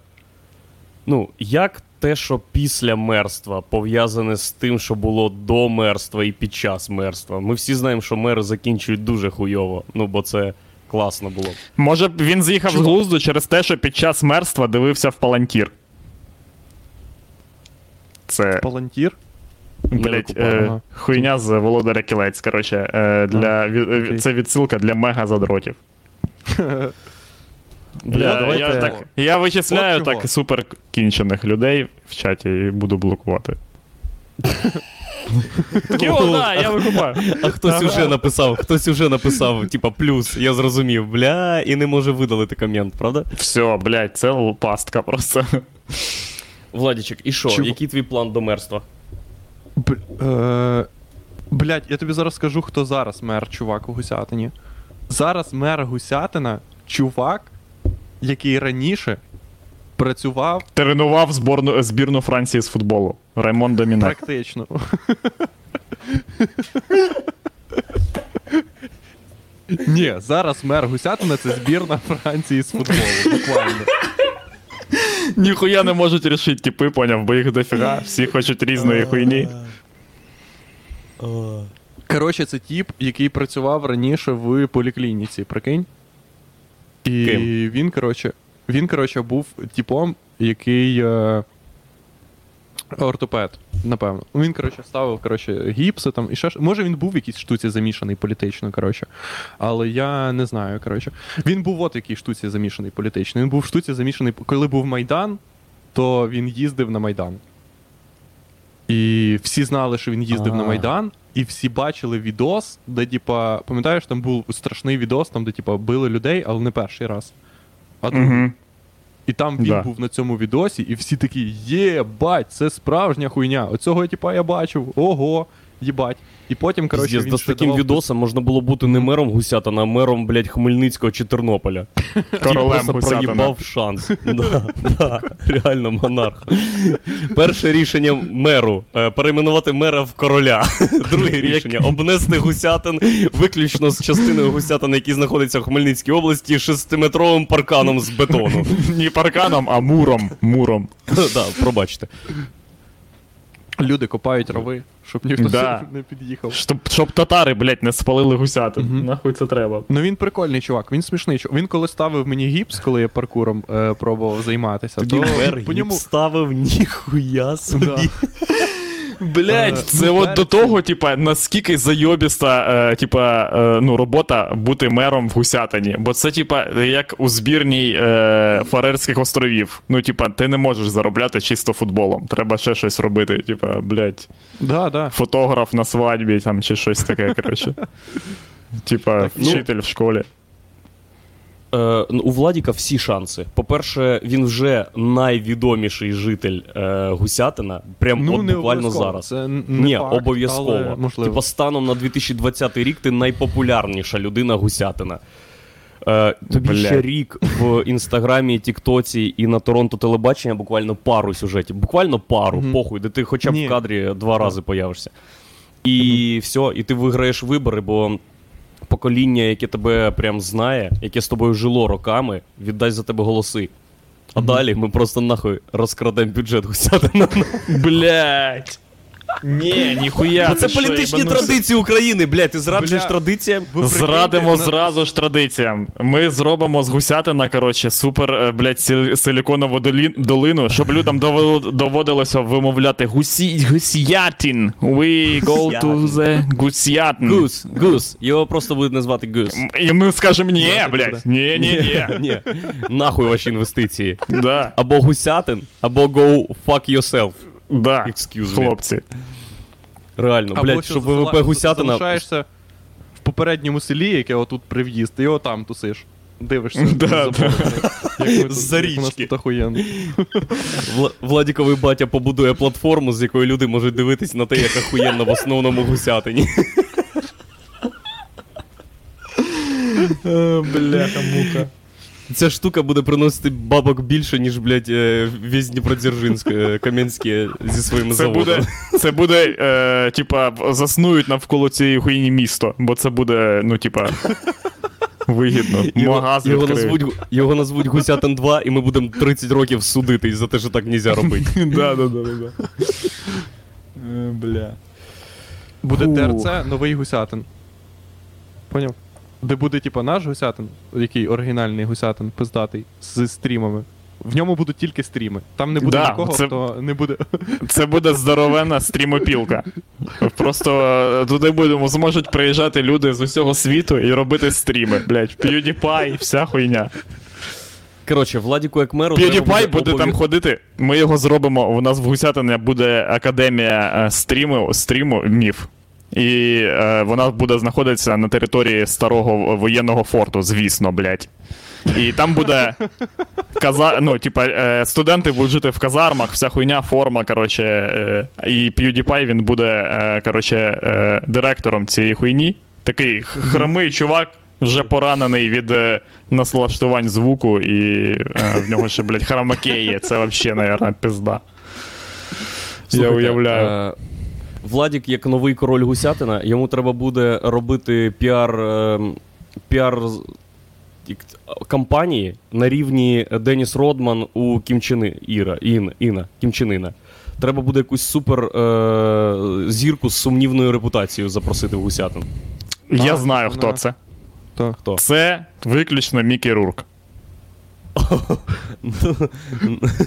[SPEAKER 1] ну, як те, що після мерства пов'язане з тим, що було до мерства і під час мерства? Ми всі знаємо, що мери закінчують дуже хуйово. Ну, бо це класно було.
[SPEAKER 3] Може б він з'їхав з глузду через те, що під час мерства дивився в палантір. Це,
[SPEAKER 2] Палантір. викупав,
[SPEAKER 3] е, хуйня з Володаря Кілець, коротше. Е, для, е, це відсилка для мега задротів.
[SPEAKER 1] Бля,
[SPEAKER 3] я,
[SPEAKER 1] давайте-
[SPEAKER 3] я, так, я вичисляю
[SPEAKER 2] От
[SPEAKER 3] так супер кінчених людей в чаті і буду блокувати. Такі, о, да, я викупаю.
[SPEAKER 1] А хтось уже написав, хтось уже написав, типа, плюс, я зрозумів, бля, і не може видалити комент, правда?
[SPEAKER 3] Все, блядь, це пастка просто.
[SPEAKER 1] Владічик, і що? Який твій план до мерства?
[SPEAKER 2] Е... Блять, я тобі зараз скажу, хто зараз мер, чувак у Гусятині. Зараз мер Гусятина, чувак, який раніше працював
[SPEAKER 3] Тренував зборну, збірну Франції з футболу. Раймон Домінек.
[SPEAKER 2] практично. Ні, зараз мер Гусятина це збірна Франції з футболу. Буквально.
[SPEAKER 3] Ніхуя не можуть рішити типи, поняв, бо їх дофіга, всі хочуть різної хуйні.
[SPEAKER 2] Коротше, це тіп, який працював раніше в поліклініці, прикинь. І
[SPEAKER 1] Ким?
[SPEAKER 2] він, коротше, він, коротше, був типом, який. Е... Ортопед, напевно. Він, коротше, ставив коротше, гіпси там і ще. ж- Може, він був в якійсь штуці замішаний політично, коротше. Але я не знаю, коротше. Він був от в якій штуці замішаний політично. Він був в штуці замішаний, коли був Майдан, то він їздив на Майдан. І всі знали, що він їздив на
[SPEAKER 1] А.
[SPEAKER 2] Майдан, і всі бачили відос, де, типа, пам'ятаєш, там був страшний відос, там, де, типа, били людей, але не перший раз. А.
[SPEAKER 3] Угу.
[SPEAKER 2] І там він
[SPEAKER 3] Да.
[SPEAKER 2] був на цьому відосі, і всі такі, є, бать, це справжня хуйня. Оцього, типа, я бачив, ого. Їбать. І потім, коротше, він
[SPEAKER 1] з таким відосом можна було бути не мером Гусятина, а мером, блядь, Хмельницького чи Тернополя.
[SPEAKER 3] Королем Гусятина.
[SPEAKER 1] проїбав шанс. Да, да, реально монарх. Перше рішення меру е, перейменувати мера в короля. Друге рішення обнести гусятин виключно з частиною гусятина, які знаходиться в Хмельницькій області, шестиметровим парканом з бетону.
[SPEAKER 3] Не парканом, а муром. Муром.
[SPEAKER 1] Да, пробачте.
[SPEAKER 2] Люди копають рови, щоб ніхто
[SPEAKER 3] Да.
[SPEAKER 2] не під'їхав.
[SPEAKER 3] Щоб, щоб татари, блядь, не спалили гусятин. Нахуй це треба.
[SPEAKER 2] Ну він прикольний чувак, він смішний чувак. Він коли ставив мені гіпс, коли я паркуром е, пробував займатися,
[SPEAKER 1] Тоді
[SPEAKER 2] то по ньому
[SPEAKER 1] ставив ніхуя собі.
[SPEAKER 2] Да.
[SPEAKER 3] Блять,
[SPEAKER 2] Е,
[SPEAKER 3] це от до того, типа, наскільки зайобіста, е, типа, е, ну, робота бути мером в Гусятині. Бо це, типа, як у збірній Фарерських островів. Ну, типа, ти не можеш заробляти чисто футболом. Треба ще щось робити. Типа, блять,
[SPEAKER 2] Да, да.
[SPEAKER 3] фотограф на свадьбі там чи щось таке, коротше. Типа,
[SPEAKER 1] ну-
[SPEAKER 3] вчитель в школі.
[SPEAKER 1] Е, у Владіка всі шанси. По-перше, він вже найвідоміший житель е, Гусятина. Прям
[SPEAKER 2] Ну,
[SPEAKER 1] от
[SPEAKER 2] не
[SPEAKER 1] буквально зараз.
[SPEAKER 2] Це не
[SPEAKER 1] Ні,
[SPEAKER 2] факт,
[SPEAKER 1] обов'язково.
[SPEAKER 2] але.
[SPEAKER 1] Типа станом на 2020 рік ти найпопулярніша людина Гусятина. Е, тобі
[SPEAKER 3] Блядь.
[SPEAKER 1] ще рік в інстаграмі, Тіктоці і на Торонто телебачення буквально пару сюжетів. Буквально пару,
[SPEAKER 2] Мгм.
[SPEAKER 1] похуй, де ти хоча б
[SPEAKER 2] Ні.
[SPEAKER 1] в кадрі два рази появишся. І все, і ти виграєш вибори, бо покоління, яке тебе прям знає, яке з тобою жило роками, віддасть за тебе голоси. А далі ми просто нахуй розкрадемо бюджет Гусятина.
[SPEAKER 3] Блять. Ні, ніхуя.
[SPEAKER 1] Бо це
[SPEAKER 3] ти що,
[SPEAKER 1] політичні
[SPEAKER 3] єбанувся?
[SPEAKER 1] традиції України, блядь, ти зраджуєш
[SPEAKER 2] Бля.
[SPEAKER 1] традиціям.
[SPEAKER 2] Ви
[SPEAKER 3] Зрадимо
[SPEAKER 2] на-
[SPEAKER 3] зразу ж традиціям. Ми зробимо з гусятина, коротше, супер, е, блядь, сил- силіконову долі- долину, щоб людям довело- доводилося вимовляти гусі, гусятин. We go to the гусятин.
[SPEAKER 1] Гус, гус. Його просто будуть назвати Гус.
[SPEAKER 3] І ми скажемо ні, блядь. Ні, ні, ні.
[SPEAKER 1] Ні. Нахуй ваші інвестиції.
[SPEAKER 3] Да,
[SPEAKER 1] Або гусятин, або go fuck yourself.
[SPEAKER 3] Да.
[SPEAKER 1] Excuse.
[SPEAKER 3] Хлопці.
[SPEAKER 1] Реально,
[SPEAKER 2] Або
[SPEAKER 1] блядь,
[SPEAKER 2] що
[SPEAKER 1] щоб ВВП гусятина.
[SPEAKER 2] залишаєшся в попередньому селі, яке отут при в'їзд, ти його там тусиш. Дивишся.
[SPEAKER 3] Да,
[SPEAKER 2] за
[SPEAKER 1] річки.
[SPEAKER 2] охуєнно.
[SPEAKER 1] Владіковий батя побудує платформу, з якої люди можуть дивитись на те, як ахуєнно в основному гусятині.
[SPEAKER 3] Бляха, мука.
[SPEAKER 1] Ця штука буде приносити бабок більше, ніж, блядь, е, весь Дніпродзержинськ, е, Кам'янське зі своїми
[SPEAKER 3] Це
[SPEAKER 1] заводами.
[SPEAKER 3] буде, це буде, е, типа, в- заснують навколо цієї хуйні місто, бо це буде, ну, типа, вигідно.
[SPEAKER 1] Його,
[SPEAKER 3] Магаз
[SPEAKER 1] його, назвуть, його назвуть Гусятин 2, і ми будемо 30 років судитись за те, що так нельзя робити.
[SPEAKER 3] Да, да, да, да. Бля.
[SPEAKER 2] Буде. ТРЦ новий гусятин. Поняв? Де буде, типа, наш гусятин, який оригінальний гусятин, пиздатий, з стрімами. В ньому будуть тільки стріми. Там не буде
[SPEAKER 3] Да,
[SPEAKER 2] нікого,
[SPEAKER 3] це-
[SPEAKER 2] хто не буде.
[SPEAKER 3] Це буде здоровенна стрімопілка. Просто е, туди будемо, зможуть приїжджати люди з усього світу і робити стріми. Блять, PewDiePie, вся хуйня.
[SPEAKER 1] Коротше, Владіку як меру.
[SPEAKER 3] PewDiePie буде там ходити. Ми його зробимо. У нас в Гусятині буде академія е, стріму, стріму міф. І е, вона буде знаходитися на території старого воєнного форту, звісно, блять. І там буде каза... ну, типа, е, студенти будуть жити в казармах, вся хуйня, форма, коротше. Е, і PewDiePie він буде, е, коротше, е, директором цієї хуйні. Такий хромий чувак, вже поранений від е, наслаштувань звуку, і е, в нього ще, блядь, хромакеє. Це взагалі, наверное, пизда. Я уявляю.
[SPEAKER 1] Владік, як новий король Гусятина, йому треба буде робити піар е, піар кампанії на рівні Деніс Родман у Кім Чен Іра, Ин, Ина, Кім Чен Ина. Треба буде якусь супер е, зірку з сумнівною репутацією запросити в Гусятин.
[SPEAKER 3] Я
[SPEAKER 2] А,
[SPEAKER 3] знаю, хто
[SPEAKER 2] вона-
[SPEAKER 3] це.
[SPEAKER 2] То.
[SPEAKER 1] Хто?
[SPEAKER 3] Це виключно Мікі Рурк.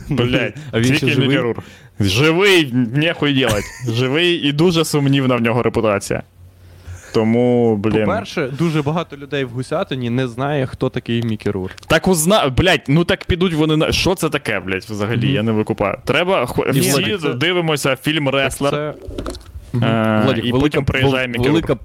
[SPEAKER 3] Блять,
[SPEAKER 1] А він ще живий?
[SPEAKER 3] Мікі Рурк. Живий, нехуй делать. Живий і дуже сумнівна в нього репутація. Тому, блін.
[SPEAKER 2] По-перше, дуже багато людей в Гусятині не знає, хто такий Мікі Рур.
[SPEAKER 3] Так узна... блять, ну так підуть вони на. Що це таке, блять, взагалі? Я не викупаю. Треба.
[SPEAKER 1] Ні,
[SPEAKER 3] Всі
[SPEAKER 2] це-
[SPEAKER 3] дивимося фільм Реслер.
[SPEAKER 2] Це
[SPEAKER 3] е,
[SPEAKER 1] Владик,
[SPEAKER 3] і
[SPEAKER 1] велика,
[SPEAKER 3] потім приїжджає Мікі
[SPEAKER 1] велика,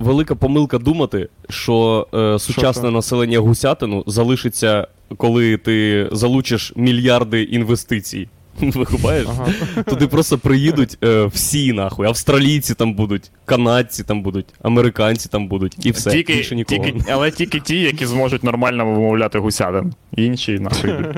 [SPEAKER 1] велика помилка думати, що е, сучасне
[SPEAKER 2] що?
[SPEAKER 1] населення Гусятину залишиться, коли ти залучиш мільярди інвестицій. Викупаєш?
[SPEAKER 2] Ага.
[SPEAKER 1] Туди просто приїдуть е, всі нахуй. Австралійці там будуть, канадці там будуть, американці там будуть, і все.
[SPEAKER 3] тільки,
[SPEAKER 1] більше нікого.
[SPEAKER 3] тільки, але тільки ті, які зможуть нормально вимовляти гусятин. Інші нахуй. йдуть.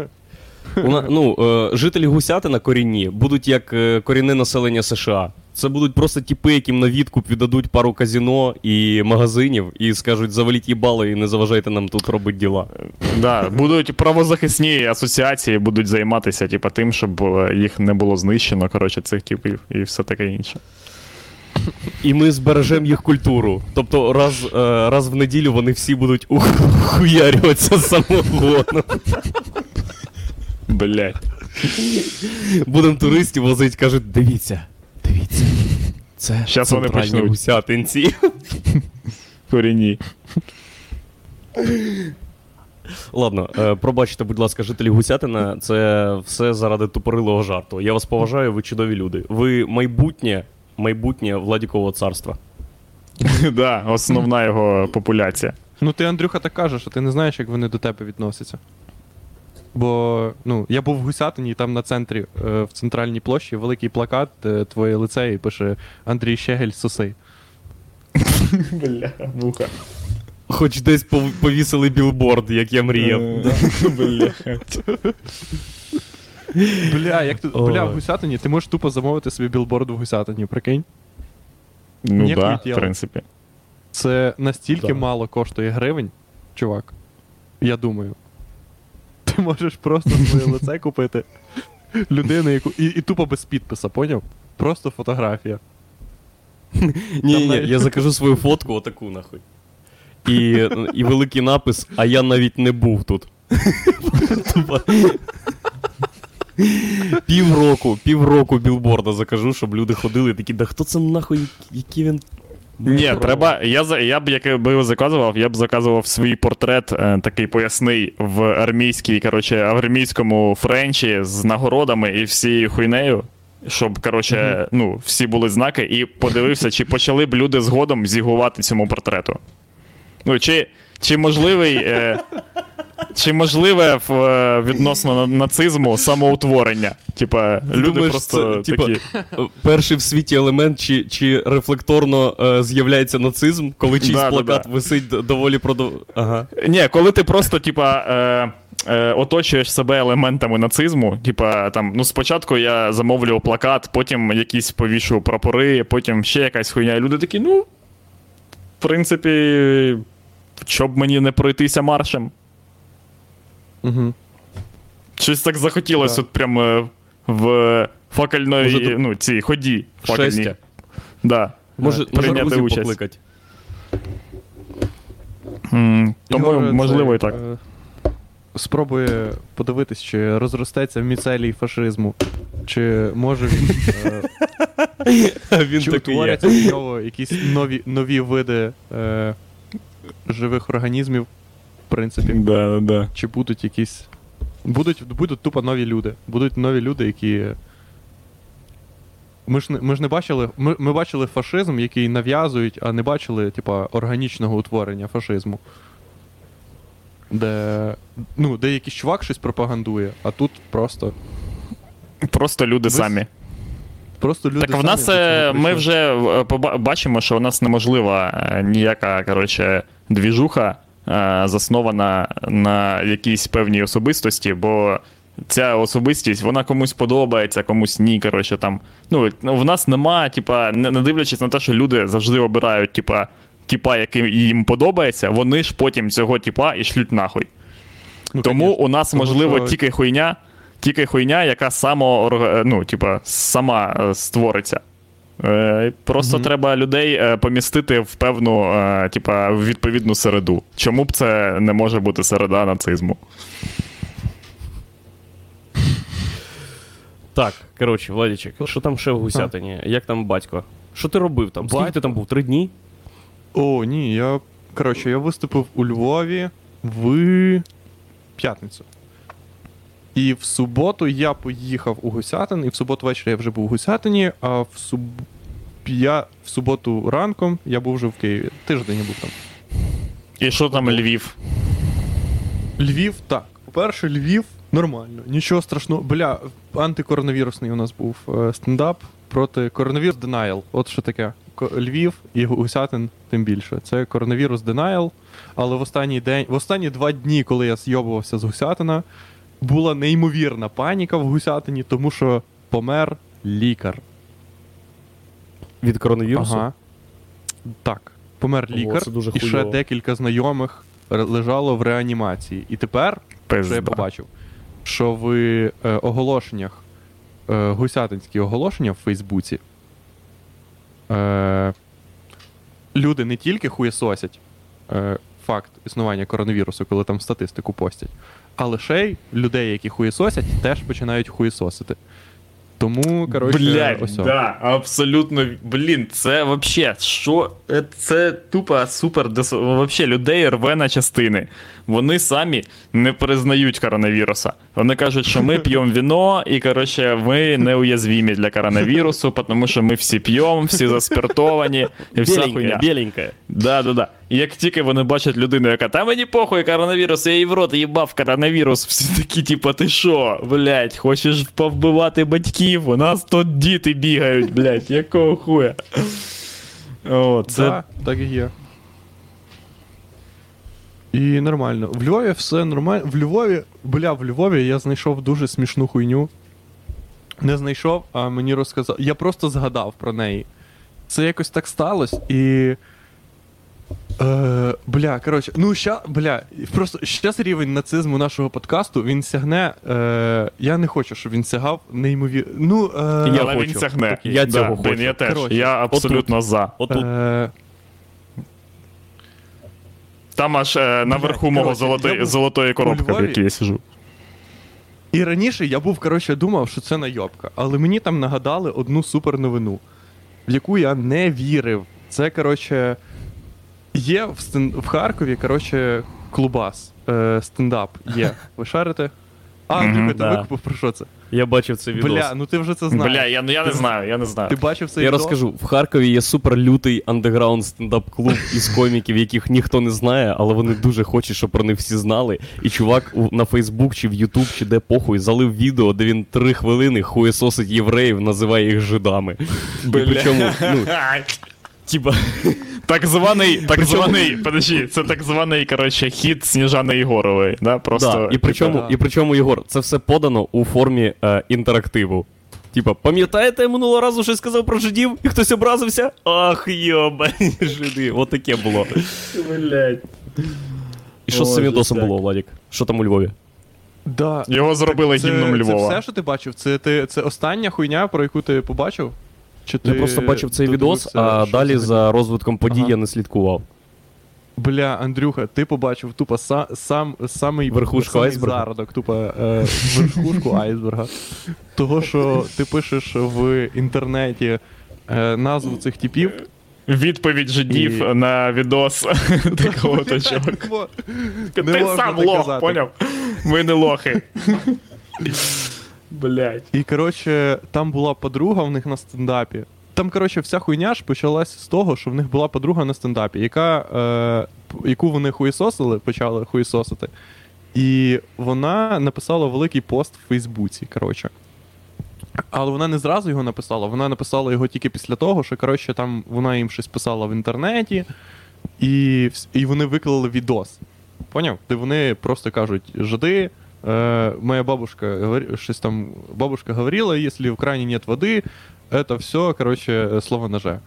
[SPEAKER 1] У на- ну, е, жителі Гусятина корінні будуть як е, корінне населення США. Це будуть просто тіпи, яким на відкуп віддадуть пару казіно і магазинів і скажуть, заваліть їбало і не заважайте нам тут робити діла.
[SPEAKER 3] Да, будуть правозахисні асоціації, будуть займатися типа, тим, щоб е, їх не було знищено, коротше, цих типів і все таке інше.
[SPEAKER 1] І ми збережемо їх культуру. Тобто раз, е, раз в неділю вони всі будуть ухуярюватися самогоном.
[SPEAKER 3] Блять.
[SPEAKER 1] Будемо туристів возить, кажуть, дивіться, дивіться. Це
[SPEAKER 3] Щас вони почнуть.
[SPEAKER 1] гусятинці.
[SPEAKER 3] Корінні.
[SPEAKER 1] Ладно, е, пробачте, будь ласка, жителі Гусятина, це все заради тупорилого жарту. Я вас поважаю, ви чудові люди. Ви майбутнє, майбутнє Владікового царства.
[SPEAKER 3] Да, основна його популяція.
[SPEAKER 2] Ну ти, Андрюха, так кажеш, а ти не знаєш, як вони до тебе відносяться. Бо ну, я був в Гусятині, і там на центрі, е, в центральній площі, великий плакат, е, твоє лице, і пише Андрій Щегель соси.
[SPEAKER 3] Бля, муха.
[SPEAKER 1] Хоч десь пов- повісили білборд, як я мріяв.
[SPEAKER 3] Бля.
[SPEAKER 2] Бля, як ти. Бля, в Гусятині ти можеш тупо замовити собі білборд в Гусятині, прикинь.
[SPEAKER 3] Ну да, в принципі.
[SPEAKER 2] Це настільки
[SPEAKER 1] Да.
[SPEAKER 2] мало коштує гривень, чувак. Я думаю. Ти можеш просто своє лице купити людини, яку. І, і тупо без підписа, поняв? Просто фотографія.
[SPEAKER 1] Ні, ні,
[SPEAKER 2] навіть-
[SPEAKER 1] я закажу свою фотку, отаку нахуй. І, і великий напис, а я навіть не був тут. Тупо. Півроку, півроку білборда закажу, щоб люди ходили і такі, да хто це нахуй, який він.
[SPEAKER 3] Ні, треба. Я я б як би заказував, я б заказував свій портрет, е, такий поясний в армійській, коротше, армійському френчі з нагородами і всією хуйнею. Щоб, коротше, ну, всі були знаки, і подивився, чи почали б люди згодом зігувати цьому портрету. Ну, чи, чи можливий. Е, чи можливе в, е, відносно нацизму самоутворення? Типа, люди
[SPEAKER 1] Думаєш,
[SPEAKER 3] просто
[SPEAKER 1] це, типа,
[SPEAKER 3] такі.
[SPEAKER 1] Перший в світі елемент, чи, чи рефлекторно е, з'являється нацизм, коли чийсь
[SPEAKER 3] Да, да,
[SPEAKER 1] плакат
[SPEAKER 3] да.
[SPEAKER 1] висить доволі продов... Ага.
[SPEAKER 3] Ні, коли ти просто, типа, е, е, оточуєш себе елементами нацизму, типа, там, ну, спочатку я замовлював плакат, потім якісь повішу прапори, потім ще якась хуйня. І люди такі, ну, в принципі, щоб мені не пройтися маршем.
[SPEAKER 2] Угу.
[SPEAKER 3] Щось так захотілося,
[SPEAKER 2] Да.
[SPEAKER 3] от прям е, в факельної,
[SPEAKER 1] Може,
[SPEAKER 3] ну, цій ході факельній. Да.
[SPEAKER 1] Може, може
[SPEAKER 3] прийняти
[SPEAKER 1] друзів
[SPEAKER 3] участь.
[SPEAKER 1] покликати.
[SPEAKER 3] М, Тому,
[SPEAKER 2] Ігор,
[SPEAKER 3] можливо,
[SPEAKER 2] це,
[SPEAKER 3] і так.
[SPEAKER 2] е, Спробує подивитись, чи розростеться міцелій фашизму, чи може він. е,
[SPEAKER 1] Він
[SPEAKER 2] чи
[SPEAKER 1] є.
[SPEAKER 2] утворяться в нього якісь нові, нові види е, живих організмів, в принципі.
[SPEAKER 3] Да, да.
[SPEAKER 2] Чи будуть якісь. Будуть, будуть тупо нові люди. Будуть нові люди, які. Ми ж не, ми ж не бачили. Ми, ми бачили фашизм, який нав'язують, а не бачили, типа, органічного утворення фашизму. Де. Ну, де якийсь чувак щось пропагандує, а тут просто.
[SPEAKER 3] Просто люди
[SPEAKER 2] Ви
[SPEAKER 3] самі.
[SPEAKER 2] Просто люди.
[SPEAKER 3] Так в нас е, ми вже е, бачимо, що у нас неможлива е, ніяка коротше, двіжуха, заснована на якійсь певній особистості, бо ця особистість вона комусь подобається, комусь ні. Коротше, там. Ну, в нас нема, типа, не, не дивлячись на те, що люди завжди обирають, типа, типа, який їм подобається, вони ж потім цього типа і шлють нахуй.
[SPEAKER 2] Ну,
[SPEAKER 3] Тому
[SPEAKER 2] конечно.
[SPEAKER 3] у нас
[SPEAKER 2] Тому
[SPEAKER 3] можливо
[SPEAKER 2] що-
[SPEAKER 3] тільки хуйня, тільки хуйня, яка само, ну, типа, сама е, створиться. Е, Просто
[SPEAKER 2] Мгм.
[SPEAKER 3] треба людей е, помістити в певну, е, типа, відповідну середу. Чому б це не може бути середа нацизму?
[SPEAKER 1] Так, коротше, Владічик, що там ще в Гусятині? Як там батько? Що ти робив там? Скільки ти там був? Три дні?
[SPEAKER 2] О, ні, я. Коротше, я виступив у Львові в п'ятницю. І в суботу я поїхав у Гусятин, і в суботу ввечері я вже був у Гусятині, а в, суб... я... в суботу ранком я був вже в Києві. Тиждень я був там.
[SPEAKER 3] І що там Львів?
[SPEAKER 2] Львів, так. По-перше, Львів Нормально, нічого страшного. Бля, антикоронавірусний у нас був е, стендап проти коронавірус Denial. От що таке. Львів і Гусятин тим більше. Це коронавірус Denial. Але в останній день, в останні два дні, коли я зйобувався з Гусятина, була неймовірна паніка в Гусятині, тому що помер лікар.
[SPEAKER 1] Від коронавірусу?
[SPEAKER 2] Ага. Так. Помер лікар,
[SPEAKER 1] це дуже
[SPEAKER 2] і ще
[SPEAKER 1] хуйово.
[SPEAKER 2] декілька знайомих лежало в реанімації. І тепер що я побачив, що в е, оголошеннях, е, гусятинські оголошення в Фейсбуці, е, люди не тільки хуєсосять е, факт існування коронавірусу, коли там статистику постять, але ще й людей, які хуєсосять, теж починають хуєсосити. Тому, коротше,
[SPEAKER 3] Блядь,
[SPEAKER 2] ось.
[SPEAKER 3] да, абсолютно. Блін, це вообще, що? Е, Це тупо супер. Вообще людей рве на частини. Вони самі не признають коронавіруса. Вони кажуть, що ми п'ємо віно, і коротше, ми неуязвімі для коронавірусу, тому що ми всі п'ємо, всі заспиртовані, і вся
[SPEAKER 1] Біленька,
[SPEAKER 3] хуйня.
[SPEAKER 1] біленька.
[SPEAKER 3] Да, да, да. І як тільки вони бачать людину, яка та мені похуй коронавірус, я їй в рот їбав коронавірус, всі такі, типа, ти що, блядь, хочеш повбивати батьків? У нас тут діти бігають, блядь, якого хуя? О, це
[SPEAKER 2] Да, так і є. І нормально. В Львові все нормально. В Львові, бля, в Львові я знайшов дуже смішну хуйню. Не знайшов, а мені розказав. Я просто згадав про неї. Це якось так сталося, і. Е, бля, коротше, ну ща, бля, просто щас рівень нацизму нашого подкасту він сягне. Е, я не хочу, щоб він сягав неймовірно. Ну, е,
[SPEAKER 1] Я
[SPEAKER 3] але
[SPEAKER 1] хочу.
[SPEAKER 3] він сягне.
[SPEAKER 1] Я цього
[SPEAKER 3] блін,
[SPEAKER 1] хочу.
[SPEAKER 3] Я теж.
[SPEAKER 2] Коротше,
[SPEAKER 3] я абсолютно за.
[SPEAKER 1] Отут.
[SPEAKER 2] е,
[SPEAKER 3] Там аж е, наверху мого
[SPEAKER 2] коротше,
[SPEAKER 3] золотої,
[SPEAKER 2] був
[SPEAKER 3] золотої коробки, в
[SPEAKER 2] Львові.
[SPEAKER 3] якій я сижу.
[SPEAKER 2] І раніше я був, коротше, думав, що це найобка. Але мені там нагадали одну супер новину, в яку я не вірив. Це, коротше, є в, стен... в Харкові, коротше, клубас. Е, стендап є. Ви шарите? А,
[SPEAKER 3] Мгм,
[SPEAKER 2] Андрюха, ти
[SPEAKER 1] да.
[SPEAKER 2] викупив про що це?
[SPEAKER 1] Я бачив це відео.
[SPEAKER 2] Бля, ну ти вже це знаєш.
[SPEAKER 3] Бля, я, ну, я не знаю, я не знаю.
[SPEAKER 2] Ти бачив це
[SPEAKER 1] Я
[SPEAKER 2] відео?
[SPEAKER 1] розкажу, в Харкові є суперлютий андеграунд стендап-клуб із коміків, яких ніхто не знає, але вони дуже хочуть, щоб про них всі знали. І чувак у- на Фейсбук чи в Ютуб, чи де похуй, залив відео, де він три хвилини хуєсосить євреїв, називає їх жидами. І причому, ну, типа,
[SPEAKER 3] Так званий, так званий, подожди, це так званий, коротше, хід Сніжани Єгорової, да, просто.
[SPEAKER 1] да, і причому,
[SPEAKER 2] да.
[SPEAKER 1] і причому, Єгор, це все подано у формі е, інтерактиву. Типа, пам'ятаєте, я минулого разу щось сказав про жидів, і хтось образився? Ах, йобані жиди. От таке було.
[SPEAKER 3] Блядь.
[SPEAKER 1] І що з цим відосом було, Владік? Що там у Львові?
[SPEAKER 2] Да.
[SPEAKER 3] Його зробили
[SPEAKER 2] Це,
[SPEAKER 3] гімном
[SPEAKER 2] це все, що ти бачив? Це, ти, це остання хуйня, про яку ти побачив? Чи ти
[SPEAKER 1] Я просто бачив цей відос, а далі за розвитком подій
[SPEAKER 2] Ага.
[SPEAKER 1] я не слідкував.
[SPEAKER 2] Бля, Андрюха, ти побачив тупо са, сам, самий
[SPEAKER 1] Верхушку
[SPEAKER 2] самий
[SPEAKER 1] айсберга.
[SPEAKER 2] зародок, тупо е, верхушку айсберга. Того, що ти пишеш в інтернеті е, назву цих типів.
[SPEAKER 3] Відповідь жидів
[SPEAKER 2] І-
[SPEAKER 3] на відос такого-то чувака. Ти сам лох, поняв? Ми не лохи. Блять.
[SPEAKER 2] І коротше, там була подруга в них на стендапі. Там, коротше, вся хуйня ж почалась з того, що в них була подруга на стендапі, яка, е, яку вони хуєсосили, почали хуєсосити. І вона написала великий пост в Фейсбуці. коротше. Але вона не зразу його написала, вона написала його тільки після того, що коротше, там вона їм щось писала в інтернеті, і, і вони виклали відос. Поняв? Де вони просто кажуть: жиди, э, моя бабушка говори- щось там, бабушка говорила, если в крані нет води, это все, короче, слово ноже.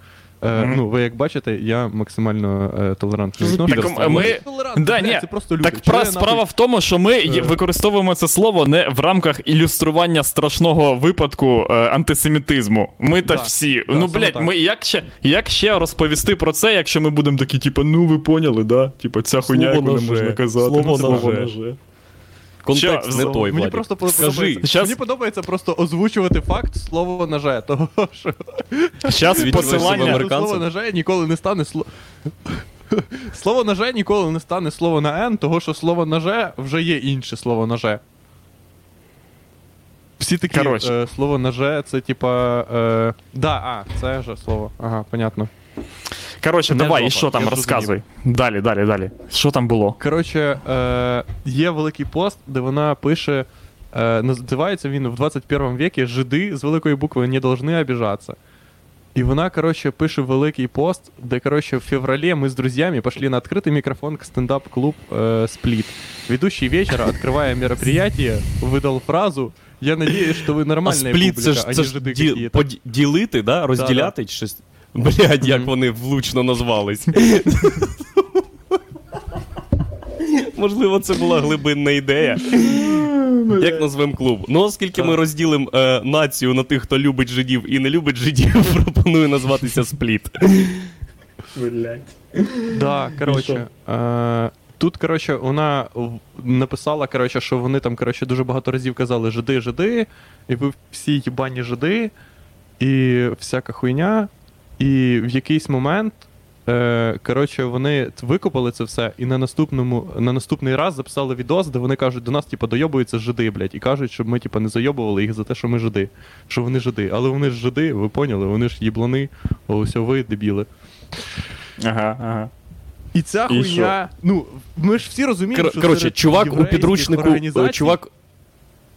[SPEAKER 2] Е,
[SPEAKER 3] Мгм.
[SPEAKER 2] Ну, ви як бачите, я максимально е, толерантний.
[SPEAKER 3] Так, ми-
[SPEAKER 2] Ну,
[SPEAKER 3] Да, ні,
[SPEAKER 2] це просто люди.
[SPEAKER 3] Так
[SPEAKER 2] Чого
[SPEAKER 3] справа
[SPEAKER 2] нахуй-
[SPEAKER 3] в тому, що ми
[SPEAKER 2] Е.
[SPEAKER 3] використовуємо це слово не в рамках ілюстрування страшного випадку е, антисемітизму. Ми та
[SPEAKER 2] Да,
[SPEAKER 3] всі.
[SPEAKER 2] да,
[SPEAKER 3] ну, блядь, ми як ще, як ще розповісти про це, якщо ми будемо такі, типу, ну ви поняли, да? Типу, ця хуйня,
[SPEAKER 1] Слово
[SPEAKER 3] яку не можна казати.
[SPEAKER 1] Слово
[SPEAKER 3] Слово
[SPEAKER 1] ноже. Контекст
[SPEAKER 3] Що,
[SPEAKER 1] не той,
[SPEAKER 2] Мені
[SPEAKER 1] Владік.
[SPEAKER 2] просто
[SPEAKER 1] Скажи.
[SPEAKER 2] подобається.
[SPEAKER 3] Щас-
[SPEAKER 2] Мені подобається просто озвучувати факт слово ноже. Того, що
[SPEAKER 1] себе
[SPEAKER 3] посилання.
[SPEAKER 1] американцем?
[SPEAKER 2] слово ноже ніколи не стане слово. Слово ноже ніколи не стане слово на Н, того що слово ноже вже є інше слово ноже. Всі такі е, слово ноже, це типа. Е, да, а, це же слово. Ага, понятно.
[SPEAKER 3] Коротше,
[SPEAKER 2] Не
[SPEAKER 3] давай, і
[SPEAKER 2] жопа,
[SPEAKER 3] що там
[SPEAKER 2] я
[SPEAKER 3] розказуй. Далі, далі, далі. Що там було?
[SPEAKER 2] Коротше, е, є великий пост, де вона пише Е, називається він в 21 векі Жиди з великої букви не должны обижаться. И вона, короче, пише великий пост, де, короче, в феврале мы с друзьями пошли на открытый микрофон к стендап-клуб э, «Сплит». Ведущий вечера, открывая мероприятие, выдал фразу «Я надеюсь, что вы
[SPEAKER 1] А
[SPEAKER 2] нормальная
[SPEAKER 1] спліт
[SPEAKER 2] публика,
[SPEAKER 1] це ж
[SPEAKER 2] а
[SPEAKER 1] це
[SPEAKER 2] не
[SPEAKER 1] ж
[SPEAKER 2] жиды
[SPEAKER 1] ді,
[SPEAKER 2] какие-то».
[SPEAKER 1] поді- ділити, да? розділяти чи щось. Блядь, як вони влучно назвались. Можливо, це була глибинна ідея. Як назвемо клуб? Ну, оскільки ми розділимо е, націю на тих, хто любить жидів і не любить жидів, пропоную назватися спліт.
[SPEAKER 2] Да, коротше. Е, тут, коротше, вона написала, коротше, що вони там, коротше, дуже багато разів казали жиди, жиди, і ви всі їбані жиди, і всяка хуйня. І в якийсь момент, е, коротше, вони викопали це все, і на наступному, на наступний раз записали відос, де вони кажуть, до нас, типу, дойобуються жиди, блядь, і кажуть, щоб ми, типу, не зайобували їх за те, що ми жиди. Що вони жиди. Але вони ж жиди, ви поняли, вони ж їблани, ось ви дебіли.
[SPEAKER 3] Ага, ага.
[SPEAKER 2] І ця
[SPEAKER 3] І
[SPEAKER 2] хуйня. Ну, ми ж всі розуміємо,
[SPEAKER 1] Кор-
[SPEAKER 2] що
[SPEAKER 1] коротше, чувак у підручнику.
[SPEAKER 2] організацій-
[SPEAKER 1] Чувак.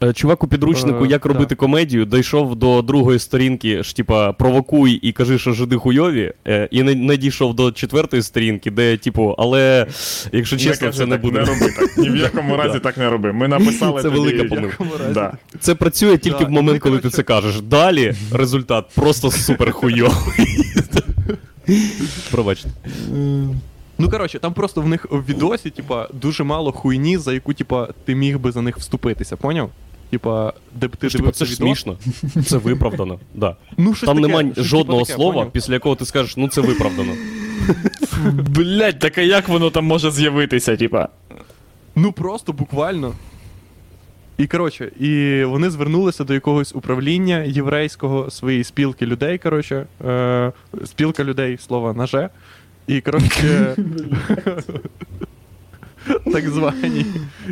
[SPEAKER 1] Е, Чувак у підручнику,
[SPEAKER 2] Е,
[SPEAKER 1] як
[SPEAKER 2] да.
[SPEAKER 1] робити комедію, дійшов до другої сторінки, ж типа провокуй і кажи, що жиди хуйові, е, і не, не дійшов до четвертої сторінки, де, типу, але якщо чесно,
[SPEAKER 3] кажи
[SPEAKER 1] це не
[SPEAKER 3] так,
[SPEAKER 1] буде.
[SPEAKER 3] Не роби так. Ні в якому разі так не роби. Ми написали
[SPEAKER 1] Це
[SPEAKER 3] тобі-
[SPEAKER 1] велика помилка.
[SPEAKER 3] Да.
[SPEAKER 1] Це працює тільки
[SPEAKER 2] Да,
[SPEAKER 1] в момент, коли ти це кажеш. Далі результат просто супер хуйовий. Пробачте.
[SPEAKER 2] Ну, коротше, там просто в них в відосі, типа, дуже мало хуйні, за яку, типа, ти міг би за них вступитися, поняв? Типа, де б ти
[SPEAKER 1] Типа,
[SPEAKER 2] дивився
[SPEAKER 1] це ж
[SPEAKER 2] відос.
[SPEAKER 1] смішно. Це виправдано. Да.
[SPEAKER 2] Ну, щось
[SPEAKER 1] Там
[SPEAKER 2] таке,
[SPEAKER 1] немає
[SPEAKER 2] щось,
[SPEAKER 1] жодного
[SPEAKER 2] таке,
[SPEAKER 1] слова,
[SPEAKER 2] поняв?
[SPEAKER 1] після якого ти скажеш, ну це виправдано.
[SPEAKER 3] Блять, так а як воно там може з'явитися, типа?
[SPEAKER 2] Ну просто буквально. І коротше, і вони звернулися до якогось управління єврейського своєї спілки людей. Коротше, е, спілка людей, слово наже. І коротше. так звані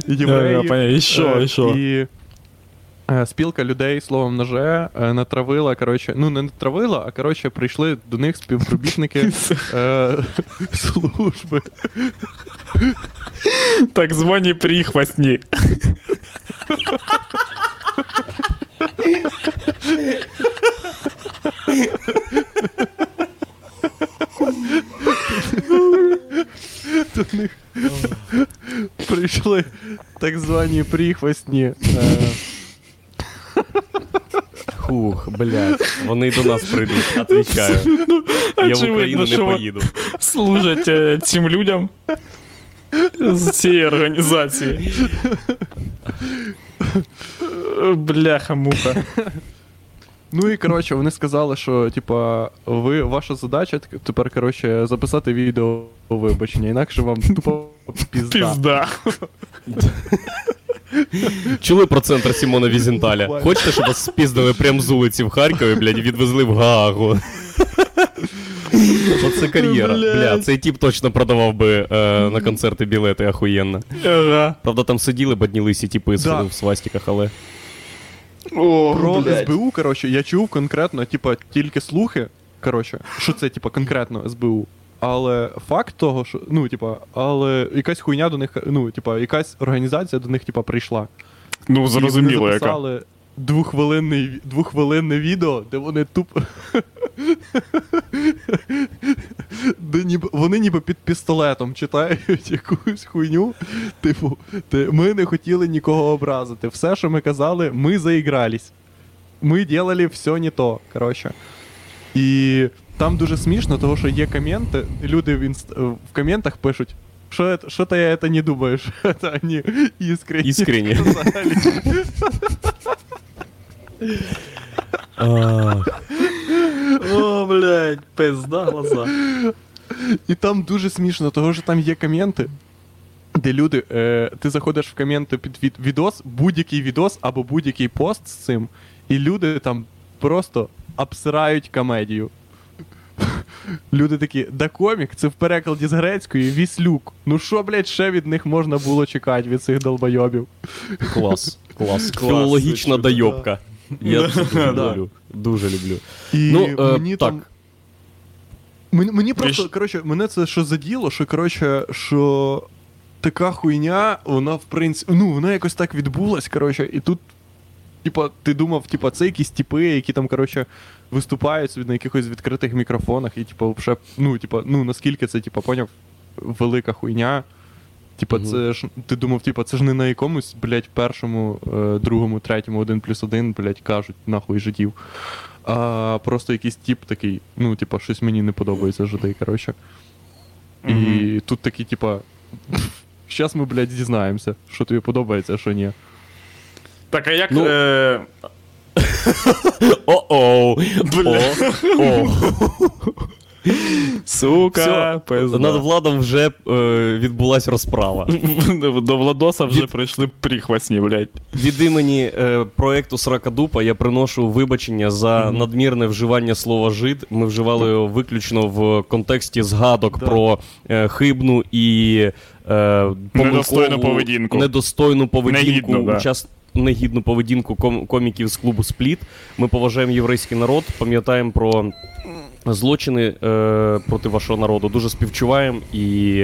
[SPEAKER 2] євреї.
[SPEAKER 3] Я поняв. І що,
[SPEAKER 2] е,
[SPEAKER 3] і що?
[SPEAKER 2] І е, спілка людей словом ноже е, натравила, коротше, ну не натравила, а коротше, прийшли до них співробітники е, служби.
[SPEAKER 3] Так звані прихвостні.
[SPEAKER 2] прийшли так звані прихвостні. Е,
[SPEAKER 1] Хух, блядь. Вони до нас прийдуть, отвічаю. Я в Україну не поїду.
[SPEAKER 3] Служать е, цим людям з цієї організації. Бляха-муха.
[SPEAKER 2] Ну і коротше, вони сказали, що типа, ви ваша задача тепер, коротше, записати відео вибачення, інакше вам тупо пізда.
[SPEAKER 3] Пізда.
[SPEAKER 1] Чули про центр Сімона Візенталя? Хочете, щоб вас спіздили прямо з вулиці в Харкові, блядь, і відвезли в Гаагу? Оце кар'єра. Бля, цей тіп точно продавав би е, на концерти білети ахуєнно.
[SPEAKER 3] Ага.
[SPEAKER 1] Правда, там сиділи бідні лисі тіпи
[SPEAKER 2] Да.
[SPEAKER 1] в свастиках, але.
[SPEAKER 3] О,
[SPEAKER 2] Про
[SPEAKER 3] блядь.
[SPEAKER 2] СБУ, коротше, я чув конкретно, типа, тільки слухи. Коротше, що це, типа, конкретно СБУ. Але факт того, що, ну, типа, але якась хуйня до них, ну, типа, якась організація до них, типа, прийшла.
[SPEAKER 3] Ну,
[SPEAKER 2] І вони
[SPEAKER 3] зрозуміло, яка.
[SPEAKER 2] записали двохвилинний, двохвилинне відео, де вони тупо. де ніби, вони ніби під пістолетом читають якусь хуйню. Типу, ти, ми не хотіли нікого образити. Все, що ми казали, ми заігрались. Ми делали все не то. Коротше. І там дуже смішно, тому що є коменти, люди в, інст... в коментах пишуть. Що, що ти это не думаєш? Це вони іскренні.
[SPEAKER 1] Іскренні. О, блядь, пизда глаза.
[SPEAKER 2] І там дуже смішно, того що там є коменти, де люди, е, ти заходиш в коменти під від, відос, будь-який відос або будь-який пост з цим, і люди там просто обсирають комедію. Люди такі, да комік, це в перекладі з грецької віслюк. Ну що, блядь, ще від них можна було чекати від цих долбойобів?
[SPEAKER 1] Клас, клас.
[SPEAKER 3] Клас,
[SPEAKER 1] Філологічна дойобка. Я це дуже люблю. Дуже люблю.
[SPEAKER 2] І
[SPEAKER 1] Ну, е,
[SPEAKER 2] мені
[SPEAKER 1] так.
[SPEAKER 2] там. Мені, мені просто, коротше, мене це що заділо, що, коротше, що така хуйня, вона, в принципі, ну, вона якось так відбулась, коротше, і тут типа, ти думав, типа, це якісь типи, які там, коротше, виступають собі на якихось відкритих мікрофонах, і, типа, вже, ну, типа, ну, наскільки це, типа, поняв, велика хуйня. Типа, це ж ти думав, типа, це ж не на якомусь, блядь, першому, е, другому, третьому, один плюс один, блядь, кажуть, нахуй життів. А просто якийсь тип такий, ну, типа, щось мені не подобається жити, коротше. І тут такий, типа, щас ми, блядь, дізнаємося, що тобі подобається, а що ні.
[SPEAKER 3] Так, а як.
[SPEAKER 1] Ну,
[SPEAKER 3] е,
[SPEAKER 1] О-оу. О-о.
[SPEAKER 3] Сука, пизда.
[SPEAKER 1] над владом вже е, відбулась розправа.
[SPEAKER 3] До Владоса вже
[SPEAKER 1] Від-
[SPEAKER 3] прийшли прихвасні, блядь.
[SPEAKER 1] Від імені е, проекту Сракадупа я приношу вибачення за надмірне вживання слова жид. Ми вживали його виключно в контексті згадок
[SPEAKER 2] Да.
[SPEAKER 1] про е, хибну і е,
[SPEAKER 3] Недостойну поведінку.
[SPEAKER 1] Недостойну поведінку
[SPEAKER 3] Негідну, да.
[SPEAKER 1] учас- Негідну поведінку ком- коміків з клубу Спліт. Ми поважаємо єврейський народ, пам'ятаємо про злочини е, проти вашого народу. Дуже співчуваємо і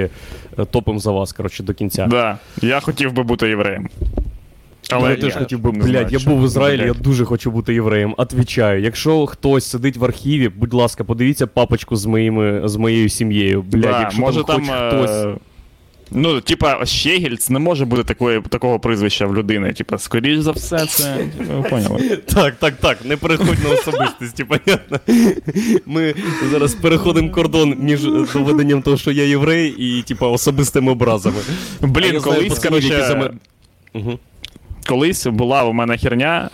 [SPEAKER 1] е, топимо за вас, коротше, до кінця.
[SPEAKER 3] Да. Я хотів би бути євреєм.
[SPEAKER 1] Але я теж хотів би,
[SPEAKER 3] не
[SPEAKER 1] блядь, я
[SPEAKER 3] що
[SPEAKER 1] був в Ізраїлі, я
[SPEAKER 3] блядь.
[SPEAKER 1] дуже хочу бути євреєм. Отвічаю. Якщо хтось сидить в архіві, будь ласка, подивіться папочку з моїми з моєю сім'єю. Блядь,
[SPEAKER 3] да,
[SPEAKER 1] якщо
[SPEAKER 3] може
[SPEAKER 1] там,
[SPEAKER 3] там.
[SPEAKER 1] хоч
[SPEAKER 3] е,
[SPEAKER 1] хтось.
[SPEAKER 3] Ну, типа, Щегільц не може бути такої, такого прізвища в людини. Типа, скоріш за все, це. Ви поняли.
[SPEAKER 1] Так, так, так, не переходь на особистості, понятно. Ми зараз переходимо кордон між доведенням того, що я єврей, і типа особистими образами.
[SPEAKER 3] Блін, колись,
[SPEAKER 1] Мгм.
[SPEAKER 3] колись була у мене херня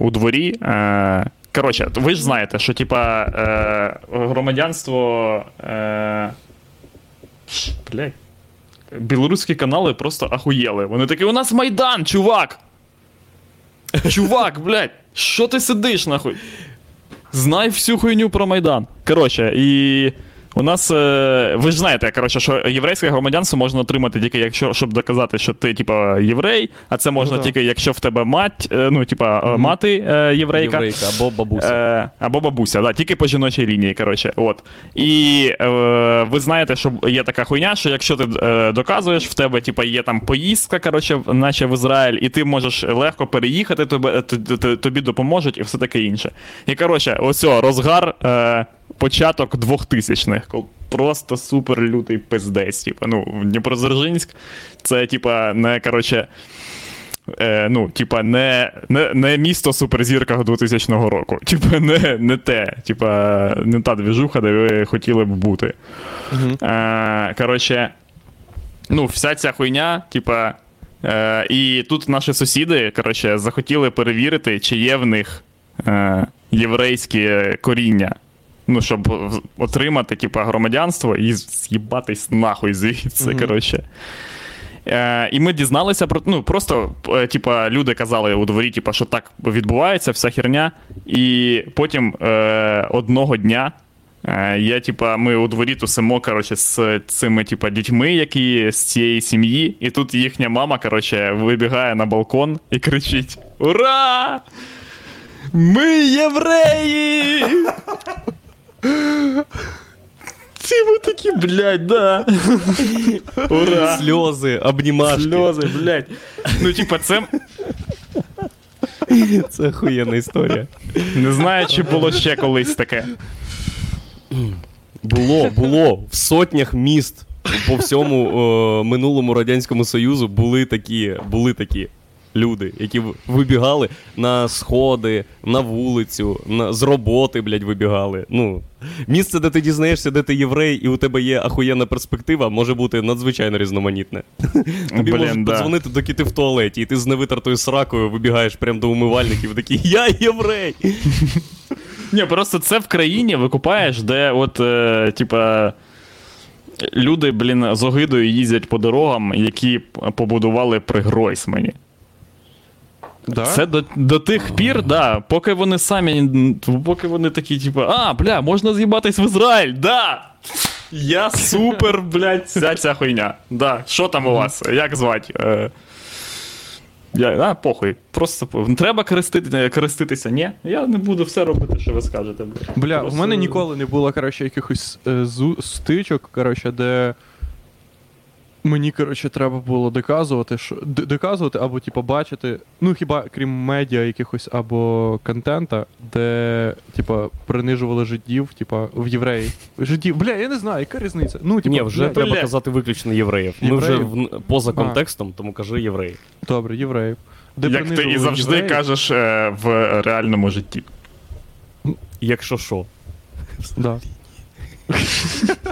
[SPEAKER 3] е, у дворі. Е, коротше, ви ж знаєте, що типа е, громадянство. Е, блядь. Білоруські канали просто ахуєли. Вони такі, у нас Майдан, чувак! Чувак, блядь, що ти сидиш нахуй? Знай всю хуйню про Майдан. Коротше, і у нас. Е, ви ж знаєте, коротше, що єврейське громадянство можна отримати тільки якщо, щоб доказати, що ти, типа, єврей, а це можна
[SPEAKER 2] да.
[SPEAKER 3] тільки, якщо в тебе мать, е, ну, типа, е, мати єврейка.
[SPEAKER 1] Єврейка або бабуся.
[SPEAKER 3] Або бабуся, да, тільки по жіночій лінії, коротше. От. І ви знаєте, що є така хуйня, що якщо ти доказуєш, в тебе типа, є там поїздка, коротше, наче в Ізраїль, і ти можеш легко переїхати, тобі, тобі допоможуть і все таке інше. І коротше, ось розгар. Початок 2000-х, просто супер лютий пиздець. Типа, ну, Дніпродзержинськ, це, типа, не коротше, Е, ну, типа, не, не, не місто суперзірка 2000 року. Типа, не, не те. Типа, не та двіжуха, де ви хотіли б бути. Е, коротше, ну, вся ця хуйня, типа. Е, і тут наші сусіди, коротше, захотіли перевірити, чи є в них е, єврейське коріння. Ну, щоб отримати, типа, громадянство і з'їбатись нахуй звідси, коротше. Е, і ми дізналися про ну просто е, типа люди казали у дворі, типа, що так відбувається, вся херня. І потім е, одного дня е, я, типа, ми у дворі тусимо, коротше, з цими типа, дітьми, які з цієї сім'ї, і тут їхня мама, коротше, вибігає на балкон і кричить: Ура! Ми євреї! Ми такі, блядь, да. Ура!
[SPEAKER 1] Сльози, обнімашки.
[SPEAKER 3] Сльози, блядь. Ну, типа, це
[SPEAKER 1] Це охуєнна історія.
[SPEAKER 3] не знаю, чи було ще колись таке.
[SPEAKER 1] Було, було. В сотнях міст по всьому е, минулому Радянському Союзу були такі, були такі люди, які вибігали на сходи, на вулицю, на, з роботи, блядь, вибігали. Ну, місце, де ти дізнаєшся, де ти єврей, і у тебе є ахуєнна перспектива, може бути надзвичайно різноманітне. Тобі можуть подзвонити, доки ти в туалеті, і ти з невитертою сракою вибігаєш прямо до умивальників, такий Я єврей!
[SPEAKER 3] Ні, просто це в країні викупаєш, де от, е, типа. Люди, блін, з огидою їздять по дорогам, які побудували при Гройсмані.
[SPEAKER 2] Да?
[SPEAKER 3] Це до, до тих пір, да, поки вони самі, поки вони такі, типу, а, бля, можна з'їбатись в Ізраїль, да! Я супер, блядь, вся ця хуйня. Да, що там у вас? Як звати? Е, я, а, похуй. Просто треба крестити, креститися. Ні, я не буду все робити, що ви скажете. Бля,
[SPEAKER 2] Бля,
[SPEAKER 3] Просто-
[SPEAKER 2] у мене ніколи не було, коротше, якихось е, зу- стичок, коротше, де. Мені, коротше, треба було доказувати, що д- доказувати або типу, бачити, ну хіба крім медіа якихось або контента, де, типа, принижували жидів, типа, в євреї. Жидів, бля, я не знаю, яка різниця. Ну, типа,
[SPEAKER 1] Ні, вже
[SPEAKER 2] блядь,
[SPEAKER 1] треба
[SPEAKER 3] бля.
[SPEAKER 1] казати виключно євреїв. Ми вже в, поза
[SPEAKER 2] А.
[SPEAKER 1] контекстом, тому кажи євреї.
[SPEAKER 2] Добре, євреїв. Де
[SPEAKER 3] Як ти і завжди
[SPEAKER 2] євреїв.
[SPEAKER 3] кажеш е, в реальному житті.
[SPEAKER 1] Якщо що.
[SPEAKER 2] Да.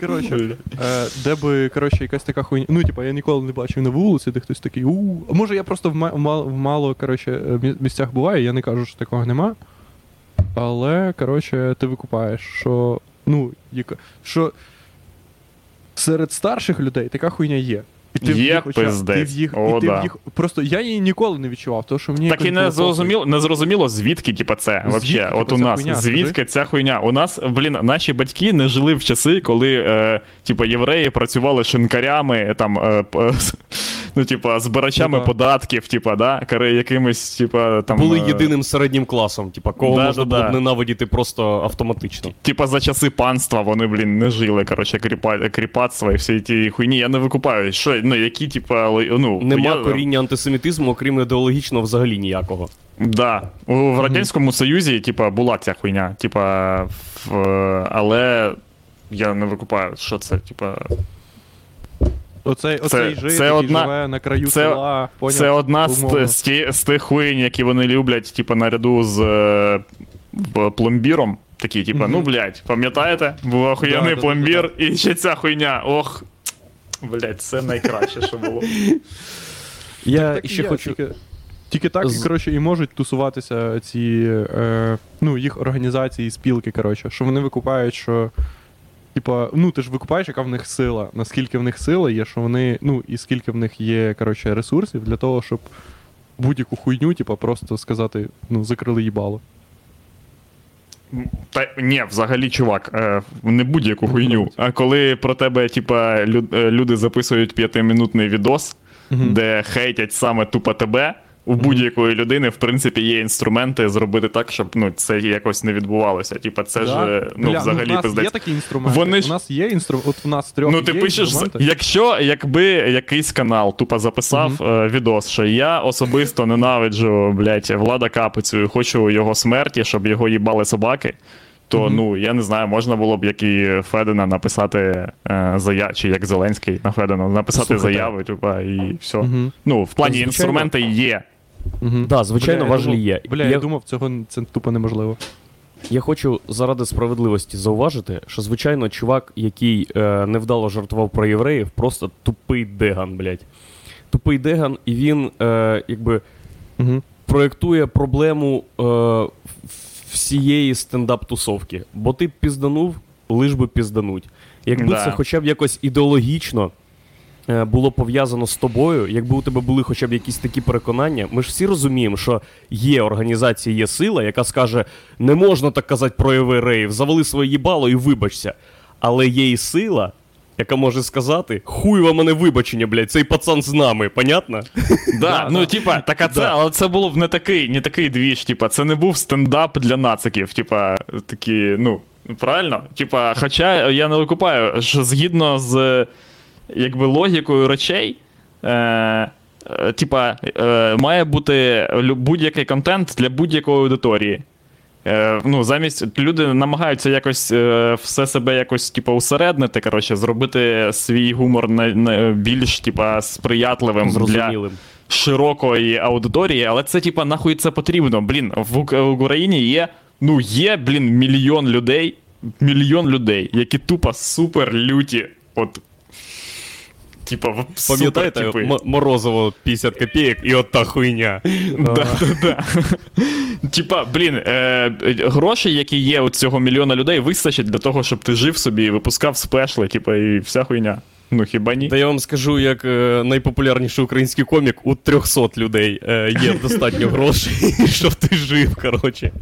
[SPEAKER 2] Коротше, е, де би, коротше, якась така хуйня. Ну, типа, я ніколи не бачив на вулиці, де хтось такий. у А може я просто в, ма- в мал- в мало коротше, е, мі- місцях буваю, я не кажу, що такого нема. Але, коротше, ти викупаєш, що. Ну, яка, що серед старших людей така хуйня є. І ти в
[SPEAKER 3] Є
[SPEAKER 2] їх пиздець. ти в їх,
[SPEAKER 3] О,
[SPEAKER 2] і ти
[SPEAKER 3] да.
[SPEAKER 2] в їх, просто я її ніколи не відчував, тому що мені
[SPEAKER 3] Так і не зрозуміло, не зрозуміло, звідки, типа, це
[SPEAKER 2] Звідки,
[SPEAKER 3] вообще.
[SPEAKER 2] Типу,
[SPEAKER 3] От у нас
[SPEAKER 2] хуйня,
[SPEAKER 3] звідки
[SPEAKER 2] скажи?
[SPEAKER 3] ця хуйня? У нас, блін, наші батьки не жили в часи, коли, е, типу, євреї працювали шинкарями, там, е, ну, типа, збирачами
[SPEAKER 2] Ну, да.
[SPEAKER 3] податків, типа, да, якимось, типа, там.
[SPEAKER 1] Були
[SPEAKER 3] е,
[SPEAKER 1] єдиним середнім класом, типа, кого
[SPEAKER 3] Да,
[SPEAKER 1] можна
[SPEAKER 3] да,
[SPEAKER 1] було
[SPEAKER 3] да.
[SPEAKER 1] б ненавидіти просто автоматично.
[SPEAKER 3] Типа за часи панства вони, блін, не жили, коротше, кріпа, кріпацтва і всі ті хуйні. Я не викупаю. Що, ну, які, типа, ну,
[SPEAKER 1] Нема
[SPEAKER 3] я,
[SPEAKER 1] коріння антисемітизму, окрім ідеологічного, взагалі ніякого.
[SPEAKER 3] Да. У, в Радянському Союзі, типа, була ця хуйня. Типа, в, але я не викупаю, що це, типа.
[SPEAKER 2] Оцей, оцей жит,
[SPEAKER 3] це
[SPEAKER 2] який
[SPEAKER 3] одна-
[SPEAKER 2] живе на краю
[SPEAKER 3] це-
[SPEAKER 2] села, поняв?
[SPEAKER 3] Це одна з, з, ті- з тих хуйень, які вони люблять, типа, наряду з е, пломбіром. Такі, типа,
[SPEAKER 2] Мгм.
[SPEAKER 3] ну, блядь, пам'ятаєте? Був охуєнний
[SPEAKER 2] Да, да, да,
[SPEAKER 3] пломбір, і ще ця хуйня. Ох. Блядь, це найкраще, що було.
[SPEAKER 1] Я
[SPEAKER 2] Так
[SPEAKER 1] ще хочу.
[SPEAKER 2] Тільки, тільки так,
[SPEAKER 1] З-
[SPEAKER 2] коротше, і можуть тусуватися ці, е, ну, їх організації, спілки, коротше, що вони викупають, що. Типа, ну ти ж викупаєш, яка в них сила, наскільки в них сила є, що вони, ну, і скільки в них є, коротше, ресурсів для того, щоб будь-яку хуйню, типа, просто сказати, ну, закрили їбало.
[SPEAKER 3] Та ні, взагалі, чувак, е, не будь-яку хуйню. А коли про тебе, типа, е, люди записують п'ятимінутний відос,
[SPEAKER 2] Мгм.
[SPEAKER 3] де хейтять саме тупо тебе, у будь-якої людини, в принципі, є інструменти зробити так, щоб ну, це якось не відбувалося. Типа, це
[SPEAKER 2] Да?
[SPEAKER 3] ж е, ну,
[SPEAKER 2] Бля,
[SPEAKER 3] взагалі
[SPEAKER 2] у нас
[SPEAKER 3] пиздець.
[SPEAKER 2] є такі інструменти.
[SPEAKER 3] Вони ж-
[SPEAKER 2] У нас є інструменти. От в нас трьох
[SPEAKER 3] Ну, ти
[SPEAKER 2] є
[SPEAKER 3] пишеш,
[SPEAKER 2] інструменти.
[SPEAKER 3] якщо якби якийсь канал тупо записав е, відос, що я особисто ненавиджу, блядь, Влада Капицю і хочу його смерті, щоб його їбали собаки. То
[SPEAKER 2] Мгм.
[SPEAKER 3] ну я не знаю, можна було б як і Федена написати е, заяву, чи як Зеленський на Федена написати
[SPEAKER 1] Слухайте.
[SPEAKER 3] заяву, тупа, і все.
[SPEAKER 2] Мгм.
[SPEAKER 3] Ну, в плані
[SPEAKER 1] Звичайно.
[SPEAKER 3] інструменти є.
[SPEAKER 2] Мгм.
[SPEAKER 1] Да, звичайно,
[SPEAKER 2] Бля, я думав-
[SPEAKER 1] є.
[SPEAKER 2] Бля,
[SPEAKER 1] Я-
[SPEAKER 2] я думав, цього це тупо неможливо.
[SPEAKER 1] Я хочу заради справедливості зауважити, що звичайно, чувак, який е, невдало жартував про євреїв, просто тупий деган, блядь. Тупий деган, і він е, якби
[SPEAKER 2] Угу.
[SPEAKER 1] проєктує проблему е, всієї стендап-тусовки. Бо ти пізданув, лиш би піздануть. Якби
[SPEAKER 3] Да.
[SPEAKER 1] це хоча б якось ідеологічно було пов'язано з тобою, якби у тебе були хоча б якісь такі переконання, ми ж всі розуміємо, що є організація, є сила, яка скаже: не можна так казати про євреїв, завали своє їбало і вибачся. Але є і сила. Яка може сказати, хуй вам мене вибачення, блядь, цей пацан з нами, понятно?
[SPEAKER 3] Да, ну типа, так а це, але це було б не такий, не такий двіж, типа, це не був стендап для нациків, типа, такі, ну, правильно? Типа, хоча я не викупаю, що згідно з якби логікою речей. Е, е, Типа, е, має бути будь-який контент для будь-якої аудиторії. Е, ну, замість люди намагаються якось е, все себе якось, типу, усереднити, коротше, зробити свій гумор на, на, більш, типа, сприятливим для широкої аудиторії, але це, типа, нахуй це потрібно. Блін, в, в Україні є, ну, є, блін, мільйон людей, мільйон людей, які тупо супер люті. От. Типа,
[SPEAKER 1] Пам'ятаєте, Морозово 50 копійок і от та хуйня.
[SPEAKER 3] Да, да, да. Типа, блін, е, гроші, які є у цього мільйона людей, вистачить для того, щоб ти жив собі і випускав спешли, типа, і вся хуйня. Ну хіба ні?
[SPEAKER 1] Та я вам скажу, як е, найпопулярніший український комік, у 300 людей е, є достатньо грошей, щоб ти жив, коротше.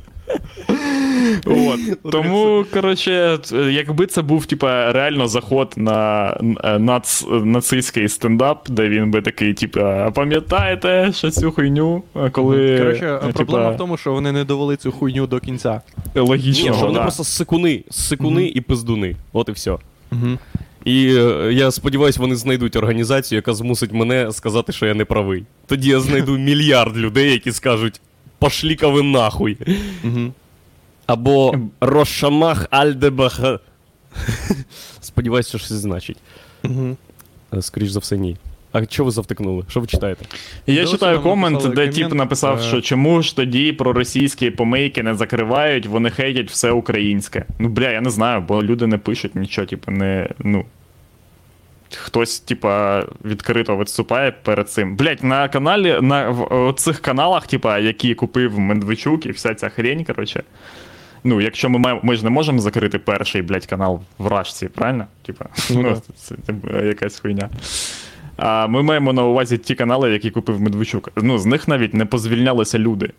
[SPEAKER 3] От. Тому, коротше, якби це був, типа, реально заход на нац, нацистський стендап, де він би такий, типа, пам'ятаєте, що цю хуйню, коли.
[SPEAKER 2] Коротше,
[SPEAKER 3] е,
[SPEAKER 2] проблема в тому, що вони не довели цю хуйню до кінця.
[SPEAKER 1] Ні,
[SPEAKER 3] логічно.
[SPEAKER 1] що вони
[SPEAKER 3] да.
[SPEAKER 1] просто сикуни, сикуни і пиздуни. От і все.
[SPEAKER 2] Угу.
[SPEAKER 1] І е, я сподіваюся, вони знайдуть організацію, яка змусить мене сказати, що я не правий. Тоді я знайду мільярд людей, які скажуть: пошлі-ка ви нахуй.
[SPEAKER 2] Угу.
[SPEAKER 1] Або Рошамах Альдебах. Сподіваюся, що щось значить.
[SPEAKER 2] Угу.
[SPEAKER 1] Скоріш за все, ні. А що ви завтикнули? Що ви читаєте?
[SPEAKER 3] Я
[SPEAKER 2] Досі
[SPEAKER 3] читаю комент, де тип написав,
[SPEAKER 2] е,
[SPEAKER 3] що чому ж тоді проросійські помийки не закривають, вони хейтять все українське. Ну, бля, я не знаю, бо люди не пишуть нічого, типу, не. ну. Хтось, типа, відкрито виступає перед цим. Блять, на каналі, на в цих каналах, типа, які купив Медведчук і вся ця хрень, коротше. Ну, якщо ми маємо, ми ж не можемо закрити перший, блядь, канал в Рашці, правильно? Типа,
[SPEAKER 2] Ну,
[SPEAKER 3] ну, це, це якась хуйня. А ми маємо на увазі ті канали, які купив Медведчук. Ну, з них навіть не позвільнялися люди.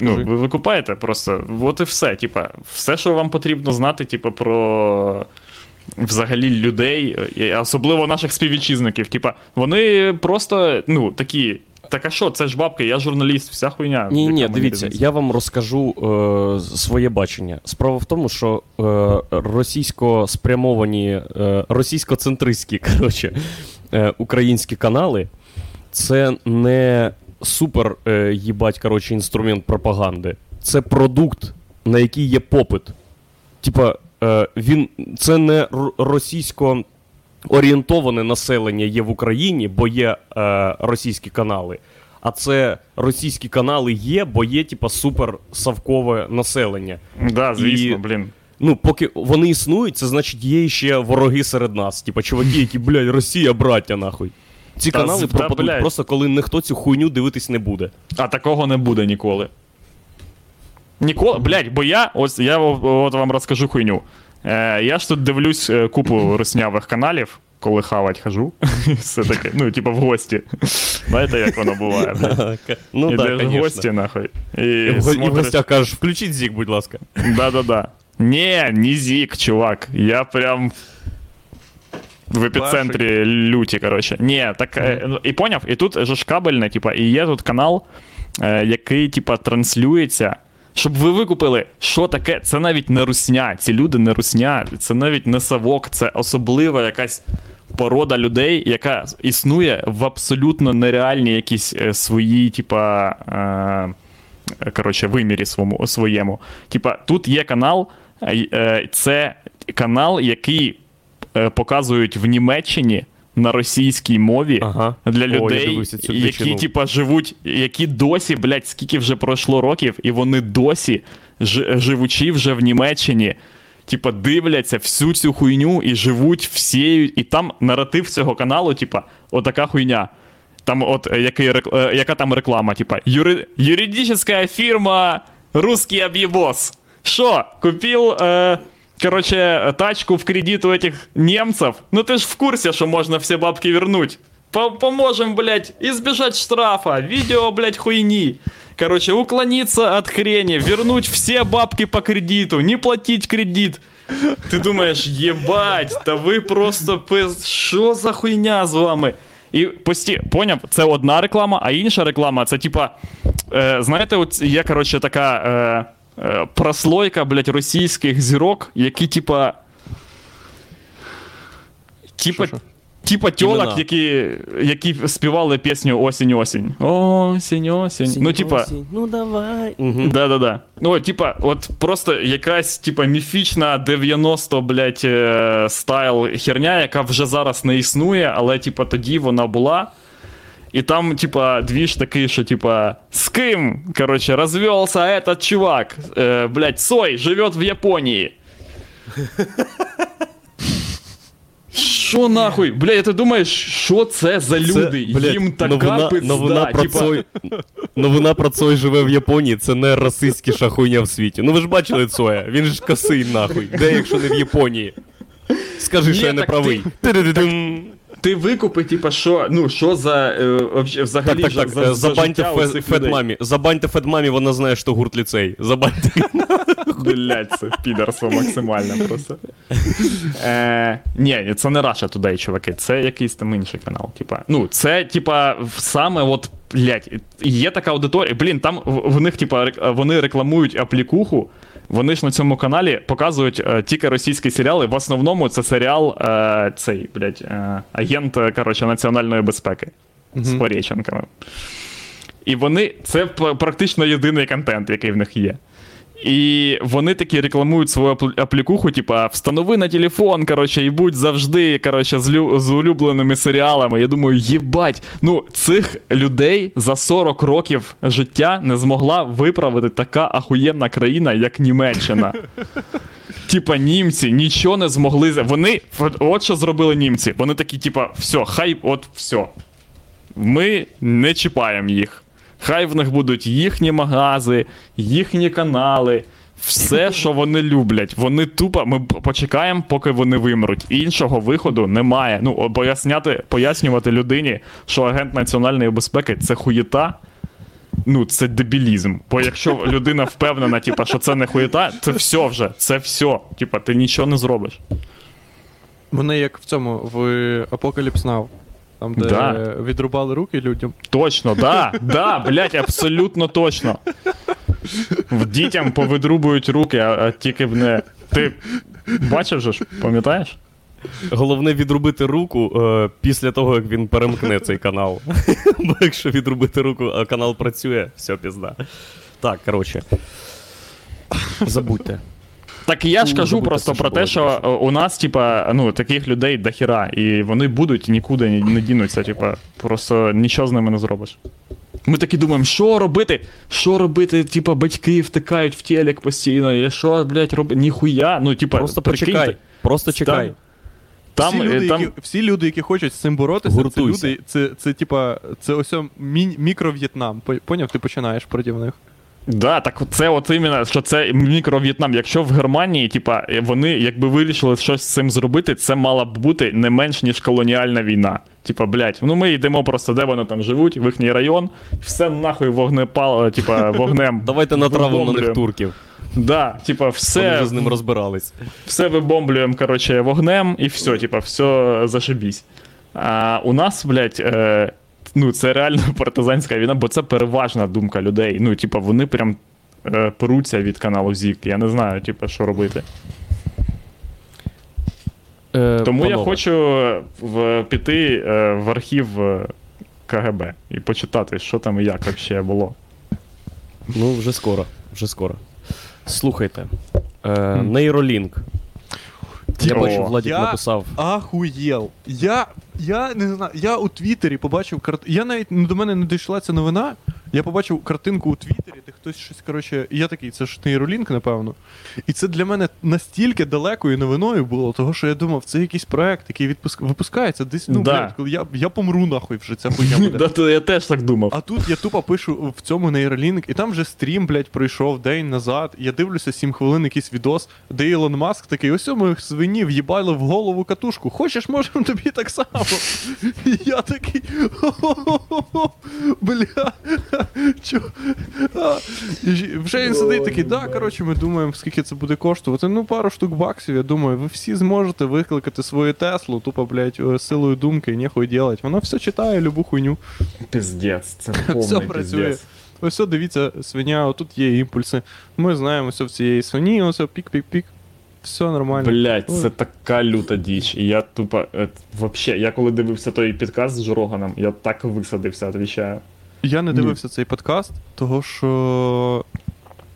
[SPEAKER 3] Ну, ви викупаєте просто. От і все. Типа, все, що вам потрібно знати, типа, про взагалі людей, особливо наших співвітчизників. Типа, вони просто, ну, такі. Так а що, це ж бабки, я журналіст, вся хуйня.
[SPEAKER 1] Ні, ні, дивіться, я вам розкажу е, своє бачення. Справа в тому, що е, російсько спрямовані, е, російсько-центристські коротше, е, українські канали це не супер е, їбать, коротше, інструмент пропаганди. Це продукт, на який є попит. Типа, е, він це не російсько орієнтоване населення є в Україні, бо є е, російські канали. А це російські канали є, бо є, типа, супер савкове населення.
[SPEAKER 3] Да, звісно,
[SPEAKER 1] І-
[SPEAKER 3] блін.
[SPEAKER 1] Ну, поки вони існують, це значить є ще вороги серед нас. Типа, чуваки, які, блядь, Росія, браття, нахуй. Ці
[SPEAKER 3] Та
[SPEAKER 1] канали
[SPEAKER 3] та,
[SPEAKER 1] пропадуть
[SPEAKER 3] блядь.
[SPEAKER 1] просто коли ніхто цю хуйню дивитись не буде.
[SPEAKER 3] А такого не буде ніколи. Ніколи, блядь, бо я, ось я от вам розкажу хуйню. Е, я ж тут дивлюсь е, купу руснявих каналів, коли хавать хожу. Все таке, ну, типу, в гості. Знаєте, як воно буває?
[SPEAKER 1] Ну
[SPEAKER 3] в гості, нахуй. І,
[SPEAKER 1] І в, гостях кажеш, включіть зік, будь ласка.
[SPEAKER 3] Да-да-да. Не, не зік, чувак. Я прям. В епіцентрі люті, коротше. Ні, так. е, ну, І поняв, і тут же ж кабельне, типа, і є тут канал, е, який, типа, транслюється. Щоб ви викупили, що таке, це навіть не русня. Ці люди не русня, це навіть не савок, це особлива якась порода людей, яка існує в абсолютно нереальній якійсь е, своїй, типа. Е, коротше, вимірі своєму, своєму. Типа, тут є канал, е, е, це канал, який показують в Німеччині на російській мові
[SPEAKER 1] Ага.
[SPEAKER 3] для людей,
[SPEAKER 1] цю
[SPEAKER 3] які, типа, живуть, які досі, блядь, скільки вже пройшло років, і вони досі, ж, живучи вже в Німеччині. Типа дивляться всю цю хуйню і живуть всією. І там наратив цього каналу, типа, отака хуйня. Там, от е, який, рек- е, яка там реклама, типа, юри, юридическая фірма Русский об'єбос. Що, купив, е, короче, тачку в кредит у этих немцев? Ну ти ж в курсі, що можна всі бабки вернуть. По- Поможем, блядь, избежать штрафа, видео, блядь, хуйни. Короче, уклониться от хрени, вернуть все бабки по кредиту, не платить кредит. Ти думаєш, єбать, та ви просто пиз... Що за хуйня з вами? І пості... поняв, це одна реклама, а інша реклама це типа. Е, знаєте, от є, коротше, така е, е, прослойка, блядь, російських зірок, які, типа. Типа. Типа тьолок, які, які співали пісню Осінь осінь. Осінь, осінь. Ну, типа,
[SPEAKER 1] Ну давай. Угу.
[SPEAKER 3] Да-да-да. Ну, типа, от просто якась, типа, міфічна 90, блядь, е, стайл херня, яка вже зараз не існує, але, типа, тоді вона була. І там, типа, двіж такий, що, типа, з ким, короче, розвелся этот чувак, е, блядь, Сой, живет в Японії. Що нахуй? Бля, ти думаєш, що це за люди? Їм така
[SPEAKER 1] новина,
[SPEAKER 3] пизда.
[SPEAKER 1] новина, про
[SPEAKER 3] типа,
[SPEAKER 1] Цой, новина про Цой живе в Японії, це не расистська хуйня в світі. Ну ви ж бачили Цоя, він ж косий нахуй. Де, якщо не в Японії? Скажи,
[SPEAKER 3] Ні,
[SPEAKER 1] що я не
[SPEAKER 3] так
[SPEAKER 1] правий. Ти-ди-ди-дим.
[SPEAKER 3] Ти викупи, типа, що, ну, що за е,
[SPEAKER 1] Так,
[SPEAKER 3] взагалі
[SPEAKER 1] так,
[SPEAKER 3] за,
[SPEAKER 1] так,
[SPEAKER 3] за,
[SPEAKER 1] е,
[SPEAKER 3] за
[SPEAKER 1] забаньте
[SPEAKER 3] людей.
[SPEAKER 1] Федмамі. Забаньте Федмамі, вона знає, що гурт ліцей. Забаньте.
[SPEAKER 3] Блять, це підарство максимально просто. Е, ні, це не Раша Today, чуваки, це якийсь там інший канал. Типа, ну, це, типа, саме от, блять, є така аудиторія. Блін, там в, в них, типа, вони рекламують аплікуху. Вони ж на цьому каналі показують е, тільки російські серіали. В основному це серіал е, цей, блядь, е, агент е, коротше, національної безпеки з Пореченками. І вони це практично єдиний контент, який в них є. І вони такі рекламують свою аплікуху, типа, встанови на телефон, коротше, і будь завжди, коротше, з, лю- з улюбленими серіалами. Я думаю, їбать, ну цих людей за 40 років життя не змогла виправити така ахуєнна країна, як Німеччина. Типа, німці нічого не змогли. Вони, от, от що зробили німці. Вони такі, типа, все, хай, от все. Ми не чіпаємо їх. Хай в них будуть їхні магази, їхні канали, все, що вони люблять. Вони тупо. Ми почекаємо, поки вони вимруть. Іншого виходу немає. Ну, поясняти, пояснювати людині, що агент національної безпеки це хуєта. Ну, це дебілізм. Бо якщо людина впевнена, типа, що це не хуєта, це все вже, це все. Типа, ти нічого не зробиш.
[SPEAKER 2] Вони як в цьому, в Apocalypse Now. Там, де
[SPEAKER 3] Да.
[SPEAKER 2] відрубали руки людям.
[SPEAKER 3] Точно, да, да, блядь, абсолютно точно. В дітям повидрубують руки, а, а тільки в не. Ти бачив же ж, пам'ятаєш?
[SPEAKER 1] Головне відрубити руку е, після того, як він перемкне цей канал. Бо якщо відрубити руку, а канал працює, все пізда. Так, коротше. Забудьте.
[SPEAKER 3] Так я ж
[SPEAKER 1] Ну,
[SPEAKER 3] кажу просто про те, що у нас, типа, ну, таких людей дохіра, і вони будуть нікуди не, не дінуться, типа, просто нічого з ними не зробиш. Ми такі думаємо, що робити? Що робити? Типа, батьки втикають в телек постійно, і що, блядь, робити? Ніхуя. Ну, типа,
[SPEAKER 1] Просто почекай. Просто чекай.
[SPEAKER 3] Там,
[SPEAKER 2] всі,
[SPEAKER 3] е,
[SPEAKER 2] люди,
[SPEAKER 3] там...
[SPEAKER 2] які, всі люди, які хочуть з цим боротися,
[SPEAKER 1] Гуртуйся.
[SPEAKER 2] це люди, це, це типа, це ось мі- мікро-В'єтнам. Поняв, ти починаєш проти них.
[SPEAKER 3] Да, так це от іменно, що це мікро-В'єтнам. Якщо в Германії, типа, вони якби вирішили щось з цим зробити, це мала б бути не менш ніж колоніальна війна. Типа, блядь, ну ми йдемо просто, де вони там живуть, в їхній район, все нахуй вогнепал, типа, вогнем.
[SPEAKER 1] Давайте натравимо на них турків.
[SPEAKER 3] Да, типа, все.
[SPEAKER 1] Вони вже з ним розбирались.
[SPEAKER 3] все вибомблюємо, короче, вогнем, і все, типа, все зашибісь. А у нас, блядь, е, ну, це реально партизанська війна, бо це переважна думка людей. Ну, типа, вони прям е, перуться від каналу ЗІК. Я не знаю, типа, що робити.
[SPEAKER 1] Е,
[SPEAKER 3] Тому я хочу в, піти е, в архів е, КГБ і почитати, що там і як взагалі було.
[SPEAKER 1] Ну, вже скоро, вже скоро. Слухайте. Е, нейролінк. Я
[SPEAKER 3] О.
[SPEAKER 1] бачу, Владик
[SPEAKER 2] Я-
[SPEAKER 1] написав.
[SPEAKER 2] Ахуєл. Я, я не знаю, я у Твіттері побачив карт... Я навіть ну, до мене не дійшла ця новина. Я побачив картинку у Твіттері, де хтось щось, коротше, і я такий, це ж нейролінк, напевно. І це для мене настільки далекою новиною було, того що я думав, це якийсь проект, який відпуск... випускається десь. Ну,
[SPEAKER 3] Да.
[SPEAKER 2] блядь, коли я, я помру нахуй вже ця хуйня буде.
[SPEAKER 3] Да, я теж так думав.
[SPEAKER 2] А тут я тупо пишу в цьому нейролінк, і там вже стрім, блядь, пройшов день назад. Я дивлюся 7 хвилин якийсь відос, де Ілон Маск такий, ось ми свині в'їбали в голову катушку. Хочеш, можемо тобі так само. І я такий. «Хо-хо-хо-хо, Бля. І Вже він сидить такий, да, коротше, ми думаємо, скільки це буде коштувати. Ну, пару штук баксів, я думаю, ви всі зможете викликати свою Теслу, тупо, блядь, е, силою думки, і ніхуй делать. Вона все читає, любу хуйню.
[SPEAKER 3] Піздець, це
[SPEAKER 2] Все працює. Ось о, дивіться, свиня, отут є імпульси. Ми знаємо, все в цієї свині, ось пік-пік-пік. Все нормально.
[SPEAKER 3] Блять, це така люта діч. І я тупо. е, вообще, я коли дивився той підкаст з Жороганом, я так висадився, отвічаю.
[SPEAKER 2] Я не
[SPEAKER 3] Ні.
[SPEAKER 2] дивився цей подкаст, того що.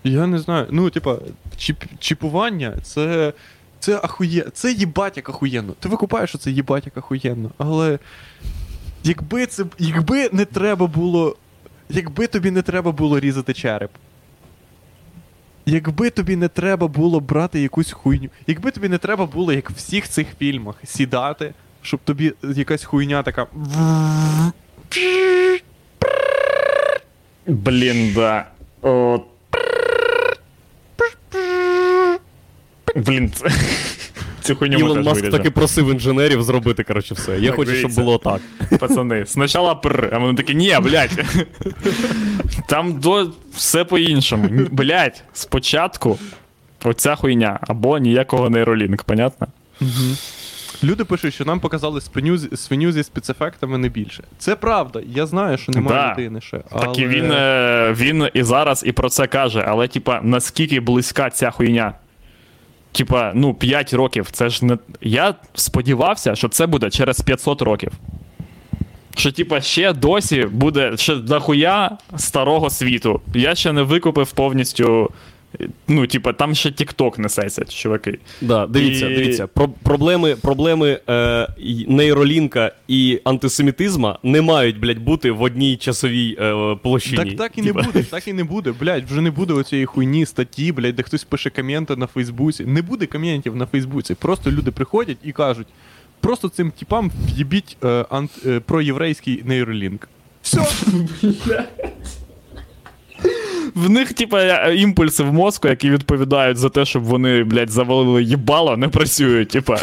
[SPEAKER 2] Я не знаю. Ну, типа, чіп, чіпування це. Це ахує... Це їбать як ахуєнно. Ти викупаєш, що це їбать як ахуєнно. Але. Якби це. Якби не треба було. Якби тобі не треба було різати череп. Якби тобі не треба було брати якусь хуйню. Якби тобі не треба було, як в всіх цих фільмах, сідати, щоб тобі якась хуйня така.
[SPEAKER 3] Блін, да. О... Блін, цю хуйню
[SPEAKER 1] Ілон Маск
[SPEAKER 3] виріжемо.
[SPEAKER 1] таки просив інженерів зробити, коротше, все. Я
[SPEAKER 3] Так,
[SPEAKER 1] хочу, щоб було так.
[SPEAKER 3] Пацани, спочатку пр, а вони такі, ні, блядь. Там до все по-іншому. Блядь, спочатку оця хуйня, або ніякого нейролінк, понятно?
[SPEAKER 2] Люди пишуть, що нам показали свиню, свиню зі спецефектами не більше. Це правда. Я знаю, що немає
[SPEAKER 3] Да.
[SPEAKER 2] людини ще.
[SPEAKER 3] Так і він, е, він і зараз і про це каже, але, типа, наскільки близька ця хуйня? Типа, ну, 5 років, це ж не. Я сподівався, що це буде через 500 років. Що, типа, ще досі буде ще дохуя старого світу. Я ще не викупив повністю. Ну, типа, там ще TikTok несеться, чуваки.
[SPEAKER 1] Да, дивіться,
[SPEAKER 3] І-
[SPEAKER 1] дивіться. Про- проблеми проблеми е, нейролінка і антисемітизма не мають, блядь, бути в одній часовій е, площині.
[SPEAKER 2] Так так і не буде, так і не буде. Блядь, вже не буде оцієї хуйні, статті, блядь, де хтось пише коменти на Фейсбуці. Не буде коментів на Фейсбуці. Просто люди приходять і кажуть: просто цим типам в'їбіть е, ант, е, проєврейський нейролінк. Все.
[SPEAKER 3] В них, типа, е, імпульси в мозку, які відповідають за те, щоб вони, блядь, завалили їбало, не працюють, типа.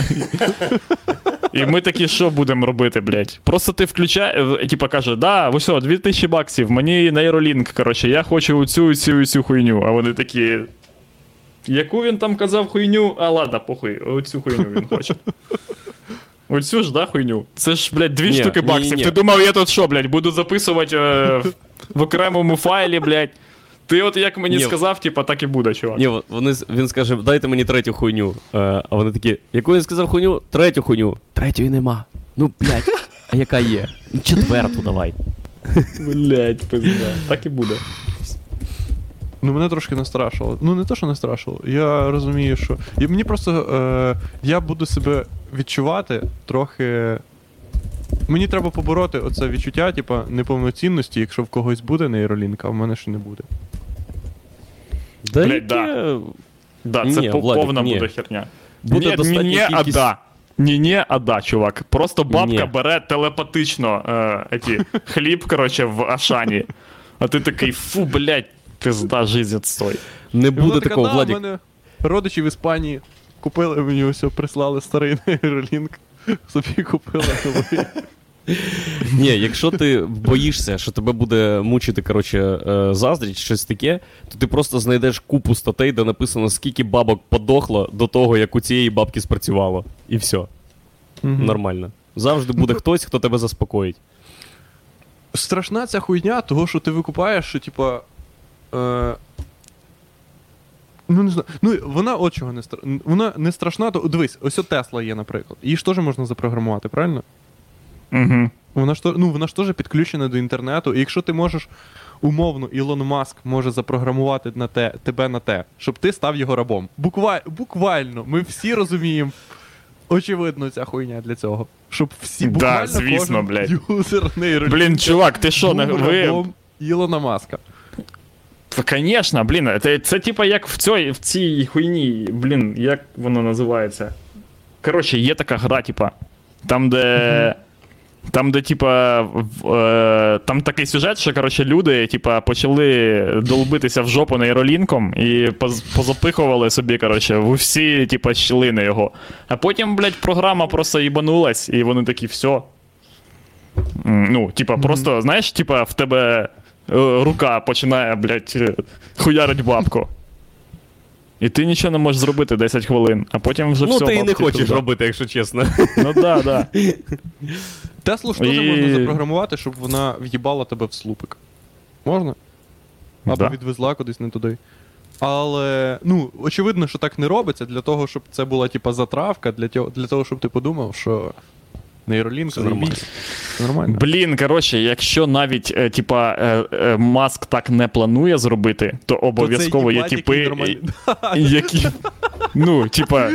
[SPEAKER 3] І ми такі, що будемо робити, блядь? Просто ти включаєш, типа каже, да, ось о, 2000 баксів, мені нейролінк, коротше, я хочу цю, цю, цю хуйню. А вони такі. Яку він там казав хуйню? А ладно, похуй, оцю хуйню він хоче. Оцю ж, да, хуйню? Це ж, блядь, дві
[SPEAKER 1] Ні,
[SPEAKER 3] штуки
[SPEAKER 1] ні,
[SPEAKER 3] баксів.
[SPEAKER 1] ні.
[SPEAKER 3] Ти думав, я тут що, блядь, буду записувати е, в- в окремому файлі, блядь. Ти от як мені
[SPEAKER 1] Ні.
[SPEAKER 3] сказав, типа, так і буде, чувак.
[SPEAKER 1] Ні, вони, він скаже, дайте мені третю хуйню. Е, а вони такі, яку він сказав хуйню? Третю хуйню. Третьої нема. Ну, блядь, а яка є? Ну, Четверту давай.
[SPEAKER 3] Блядь, пизда. Так і буде.
[SPEAKER 2] Ну, мене трошки настрашило. Ну, не те, що настрашило. Я розумію, що. І мені просто. Е, я буду себе відчувати трохи. Мені треба побороти оце відчуття, типа, неповноцінності, якщо в когось буде нейролінк, а в мене ще не буде.
[SPEAKER 1] Да,
[SPEAKER 3] Блядь,
[SPEAKER 1] яке-
[SPEAKER 3] да. Да, це
[SPEAKER 1] Ні,
[SPEAKER 3] по-
[SPEAKER 1] Владик,
[SPEAKER 3] повна
[SPEAKER 1] ні.
[SPEAKER 3] буде херня.
[SPEAKER 1] Буде
[SPEAKER 3] ні,
[SPEAKER 1] достатня
[SPEAKER 3] ні, ні, а
[SPEAKER 1] кількість-
[SPEAKER 3] да. Ні, ні, а да, чувак. Просто бабка
[SPEAKER 1] Ні.
[SPEAKER 3] бере телепатично е, еті, хліб, коротше, в Ашані. А ти такий, фу, блядь, пизда, жизнь отстой.
[SPEAKER 1] Не
[SPEAKER 2] І вона
[SPEAKER 1] буде
[SPEAKER 2] така,
[SPEAKER 1] такого,
[SPEAKER 2] «Да,
[SPEAKER 1] Владик.
[SPEAKER 2] в мене родичі в Іспанії купили мені ось, прислали старий нейролінк. Собі купили новий.
[SPEAKER 1] Ні, якщо ти боїшся, що тебе буде мучити, коротше, е, заздрість, щось таке, то ти просто знайдеш купу статей, де написано, скільки бабок подохло до того, як у цієї бабки спрацювало. І все. Нормально. Завжди буде хтось, хто тебе заспокоїть.
[SPEAKER 2] Страшна ця хуйня, того, що ти викупаєш, що, типа. Е... Ну, не знаю. Ну, вона от чого не стра... Вона не страшна, то дивись, ось от Тесла є, наприклад. Її ж теж можна запрограмувати, правильно?
[SPEAKER 3] Угу.
[SPEAKER 2] Вона ж ну, вона ж теж підключена до інтернету. І якщо ти можеш умовно, Ілон Маск може запрограмувати на те, тебе на те, щоб ти став його рабом. Буквально, буквально, ми всі розуміємо. Очевидно, ця хуйня для цього. Щоб всі
[SPEAKER 3] Да,
[SPEAKER 2] буквально
[SPEAKER 3] звісно,
[SPEAKER 2] кожен
[SPEAKER 3] блядь.
[SPEAKER 2] юзер нейролінка
[SPEAKER 3] Блін, чувак, ти що, не ви.
[SPEAKER 2] рабом Ілона Маска.
[SPEAKER 3] Конечно, блін, це, це типа як в цій, в цій хуйні, блін, як воно називається? Коротше, є така гра, типа, там, де. Там, де, типа, е, там такий сюжет, що коротше, люди, типа, почали долбитися в жопу нейролінком і поз- позапихували собі, коротше, в усі, типа, щілини його. А потім, блядь, програма просто їбанулась, і вони такі, все. Ну, типа, просто, знаєш, типа, в тебе рука починає, блядь, е, хуярить бабку. І ти нічого не можеш зробити 10 хвилин, а потім вже
[SPEAKER 1] ну,
[SPEAKER 3] все.
[SPEAKER 1] ти і не хочеш
[SPEAKER 3] туди.
[SPEAKER 1] робити, якщо чесно.
[SPEAKER 3] Ну да, да.
[SPEAKER 2] Теслу ж теж
[SPEAKER 3] І-
[SPEAKER 2] можна запрограмувати, щоб вона в'їбала тебе в слупик. Можна? Або
[SPEAKER 3] Да.
[SPEAKER 2] відвезла кудись не туди. Але, ну, очевидно, що так не робиться для того, щоб це була, типа, затравка, для, тього, для того, щоб ти подумав, що нейролінк
[SPEAKER 1] нормально.
[SPEAKER 2] Це нормально.
[SPEAKER 3] Блін, коротше, якщо навіть е, типа е, е, Маск так не планує зробити, то обов'язково є типи, які. Ну, типа,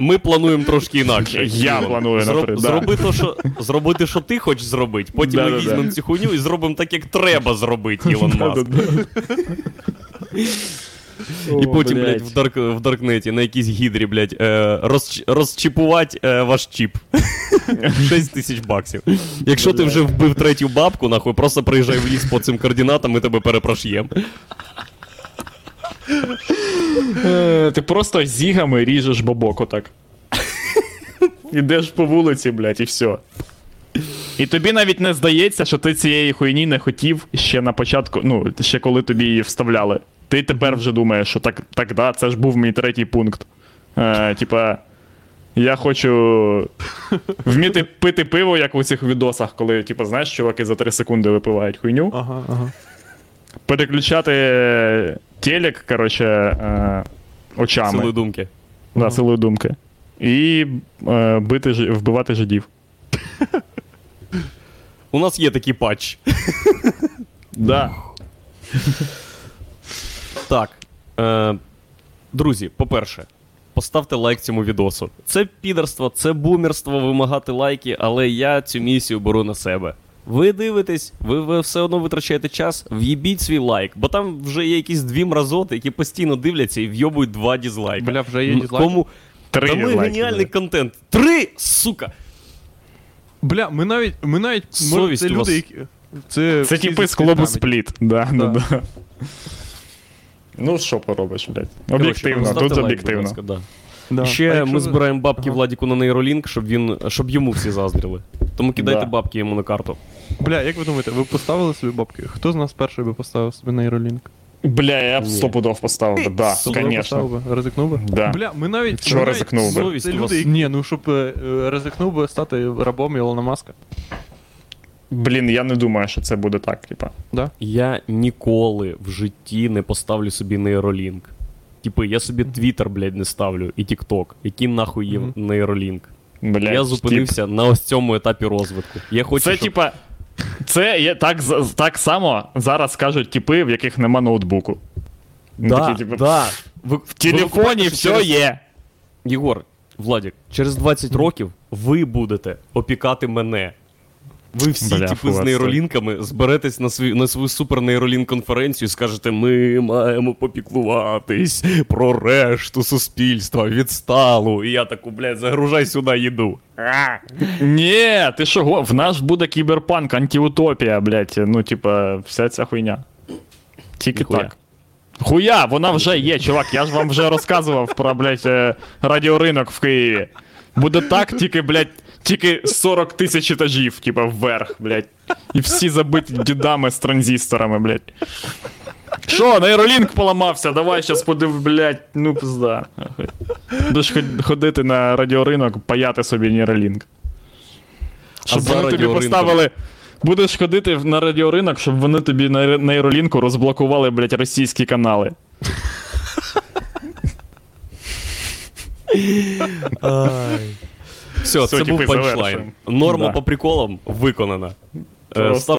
[SPEAKER 1] Ми плануємо трошки інакше.
[SPEAKER 3] Я планую, наприклад.
[SPEAKER 1] Зроби то, що, зроби що ти хочеш зробити, потім ми візьмемо цю хуйню і зробимо так, як треба зробити, Ілон Маск. І потім, блядь, в, дарк, в Даркнеті на якійсь гідрі, блядь, е, розч, розчіпувати е, ваш чіп. 6 тисяч баксів. Якщо ти вже вбив третю бабку, нахуй, просто приїжджай в ліс по цим координатам, ми тебе перепрош'ємо.
[SPEAKER 3] Е, Ти просто зігами ріжеш бабок отак. Ідеш по вулиці, блядь, і все. І тобі навіть не здається, що ти цієї хуйні не хотів ще на початку, ну, ще коли тобі її вставляли. Ти тепер вже думаєш, що так, так да, це ж був мій третій пункт. Е, типа, Я хочу вміти пити пиво, як у цих відосах, коли, типу, знаєш, чуваки за 3 секунди випивають хуйню.
[SPEAKER 2] Ага, ага.
[SPEAKER 3] Переключати телек, коротше, е, очами.
[SPEAKER 1] Силою думки.
[SPEAKER 3] Да, силою думки. І е, бити, вбивати жидів.
[SPEAKER 1] У нас є такий патч.
[SPEAKER 3] Да.
[SPEAKER 1] Так. Е, друзі, по-перше, поставте лайк цьому відосу. Це підерство, це бумерство вимагати лайки, але я цю місію беру на себе. Ви дивитесь, ви, ви все одно витрачаєте час, в'їбіть свій лайк, бо там вже є якісь дві мразоти, які постійно дивляться і в'йобують два дізлайки.
[SPEAKER 2] Бля, вже є дізлайки?
[SPEAKER 1] Кому?
[SPEAKER 3] Три
[SPEAKER 1] Та ми
[SPEAKER 3] дізлайки
[SPEAKER 1] геніальний
[SPEAKER 3] вже.
[SPEAKER 1] контент. Три! Сука!
[SPEAKER 2] Бля, ми навіть. Ми навіть може,
[SPEAKER 1] Совість
[SPEAKER 2] це
[SPEAKER 1] у вас.
[SPEAKER 2] люди, які. Це,
[SPEAKER 3] Це
[SPEAKER 2] всі
[SPEAKER 3] типи з клубу
[SPEAKER 2] світами.
[SPEAKER 3] спліт. Да, да.
[SPEAKER 2] Да.
[SPEAKER 3] Ну, що поробиш, блядь?
[SPEAKER 1] Коротше,
[SPEAKER 3] Об'єктивно,
[SPEAKER 1] поставте
[SPEAKER 3] тут
[SPEAKER 1] лайк,
[SPEAKER 3] об'єктивно.
[SPEAKER 1] ласка, да.
[SPEAKER 2] Да. А
[SPEAKER 1] Ще
[SPEAKER 2] якщо
[SPEAKER 1] ми
[SPEAKER 2] ви-
[SPEAKER 1] збираємо бабки
[SPEAKER 2] Ага.
[SPEAKER 1] Владіку на нейролінк, щоб він щоб йому всі заздрили. Тому кидайте
[SPEAKER 3] Да.
[SPEAKER 1] бабки йому на карту.
[SPEAKER 2] Бля, як ви думаєте, ви поставили собі бабки? Хто з нас перший би поставив собі нейролінк?
[SPEAKER 3] Бля, я б
[SPEAKER 1] Ні.
[SPEAKER 3] стопудов поставив би, да,
[SPEAKER 2] Поставив
[SPEAKER 3] звісно.
[SPEAKER 2] би? Ризикнув би?
[SPEAKER 3] Да.
[SPEAKER 2] Бля, ми навіть.
[SPEAKER 3] Чого
[SPEAKER 2] ми навіть-
[SPEAKER 3] ризикнув би?
[SPEAKER 1] Совість
[SPEAKER 2] Це
[SPEAKER 1] у вас.
[SPEAKER 2] люди, які... Ні, ну щоб е, е, ризикнув би стати рабом Ілона Маска.
[SPEAKER 3] Блін, я не думаю, що це буде так, типа.
[SPEAKER 2] Да?
[SPEAKER 1] Я ніколи в житті не поставлю собі нейролінк. Типи, я собі Твіттер, блядь, не ставлю і Тікток. Який нахуй є
[SPEAKER 2] Мгм.
[SPEAKER 1] нейролінк?
[SPEAKER 3] Блядь,
[SPEAKER 1] я зупинився на ось цьому етапі розвитку. Я хочу,
[SPEAKER 3] Це
[SPEAKER 1] щоб...
[SPEAKER 3] типа. Це є так, з- так само зараз кажуть типи, в яких нема ноутбуку. Ну,
[SPEAKER 1] Да,
[SPEAKER 3] такі, типу,
[SPEAKER 1] да. Ви,
[SPEAKER 3] В телефоні все
[SPEAKER 1] через...
[SPEAKER 3] є.
[SPEAKER 1] Єгор, Владік, через 20 років ви будете опікати мене. Ви всі,
[SPEAKER 3] Бля,
[SPEAKER 1] типи,
[SPEAKER 3] фу,
[SPEAKER 1] з нейролінками зберетесь на, свій, на свою супер нейролінк конференцію і скажете: ми маємо попіклуватись про решту суспільства, відсталу. І я таку, блядь, загружай сюди їду.
[SPEAKER 3] Ні, ти що, в нас буде кіберпанк, антиутопія, блядь. Ну, типа, вся ця хуйня. Тільки
[SPEAKER 1] Ніхуя.
[SPEAKER 3] так. Хуя, вона вже є, чувак. Я ж вам вже розказував про, блядь, е, радіоринок в Києві. Буде так, тільки, блядь, тільки 40 тисяч етажів, типа, вверх, блядь. І всі забиті дідами з транзисторами, блядь. Що, нейролінк поламався, давай щас подив, блядь, ну пизда. Будеш ходити на радіоринок, паяти собі нейролінк. Щоб
[SPEAKER 1] за
[SPEAKER 3] вони тобі
[SPEAKER 1] радіоринком?
[SPEAKER 3] поставили. Будеш ходити на радіоринок, щоб вони тобі на нейролінку розблокували, блядь, російські канали.
[SPEAKER 1] Все,
[SPEAKER 3] Все,
[SPEAKER 1] це був панчлайн. Норма по приколам виконана. Е,
[SPEAKER 3] Просто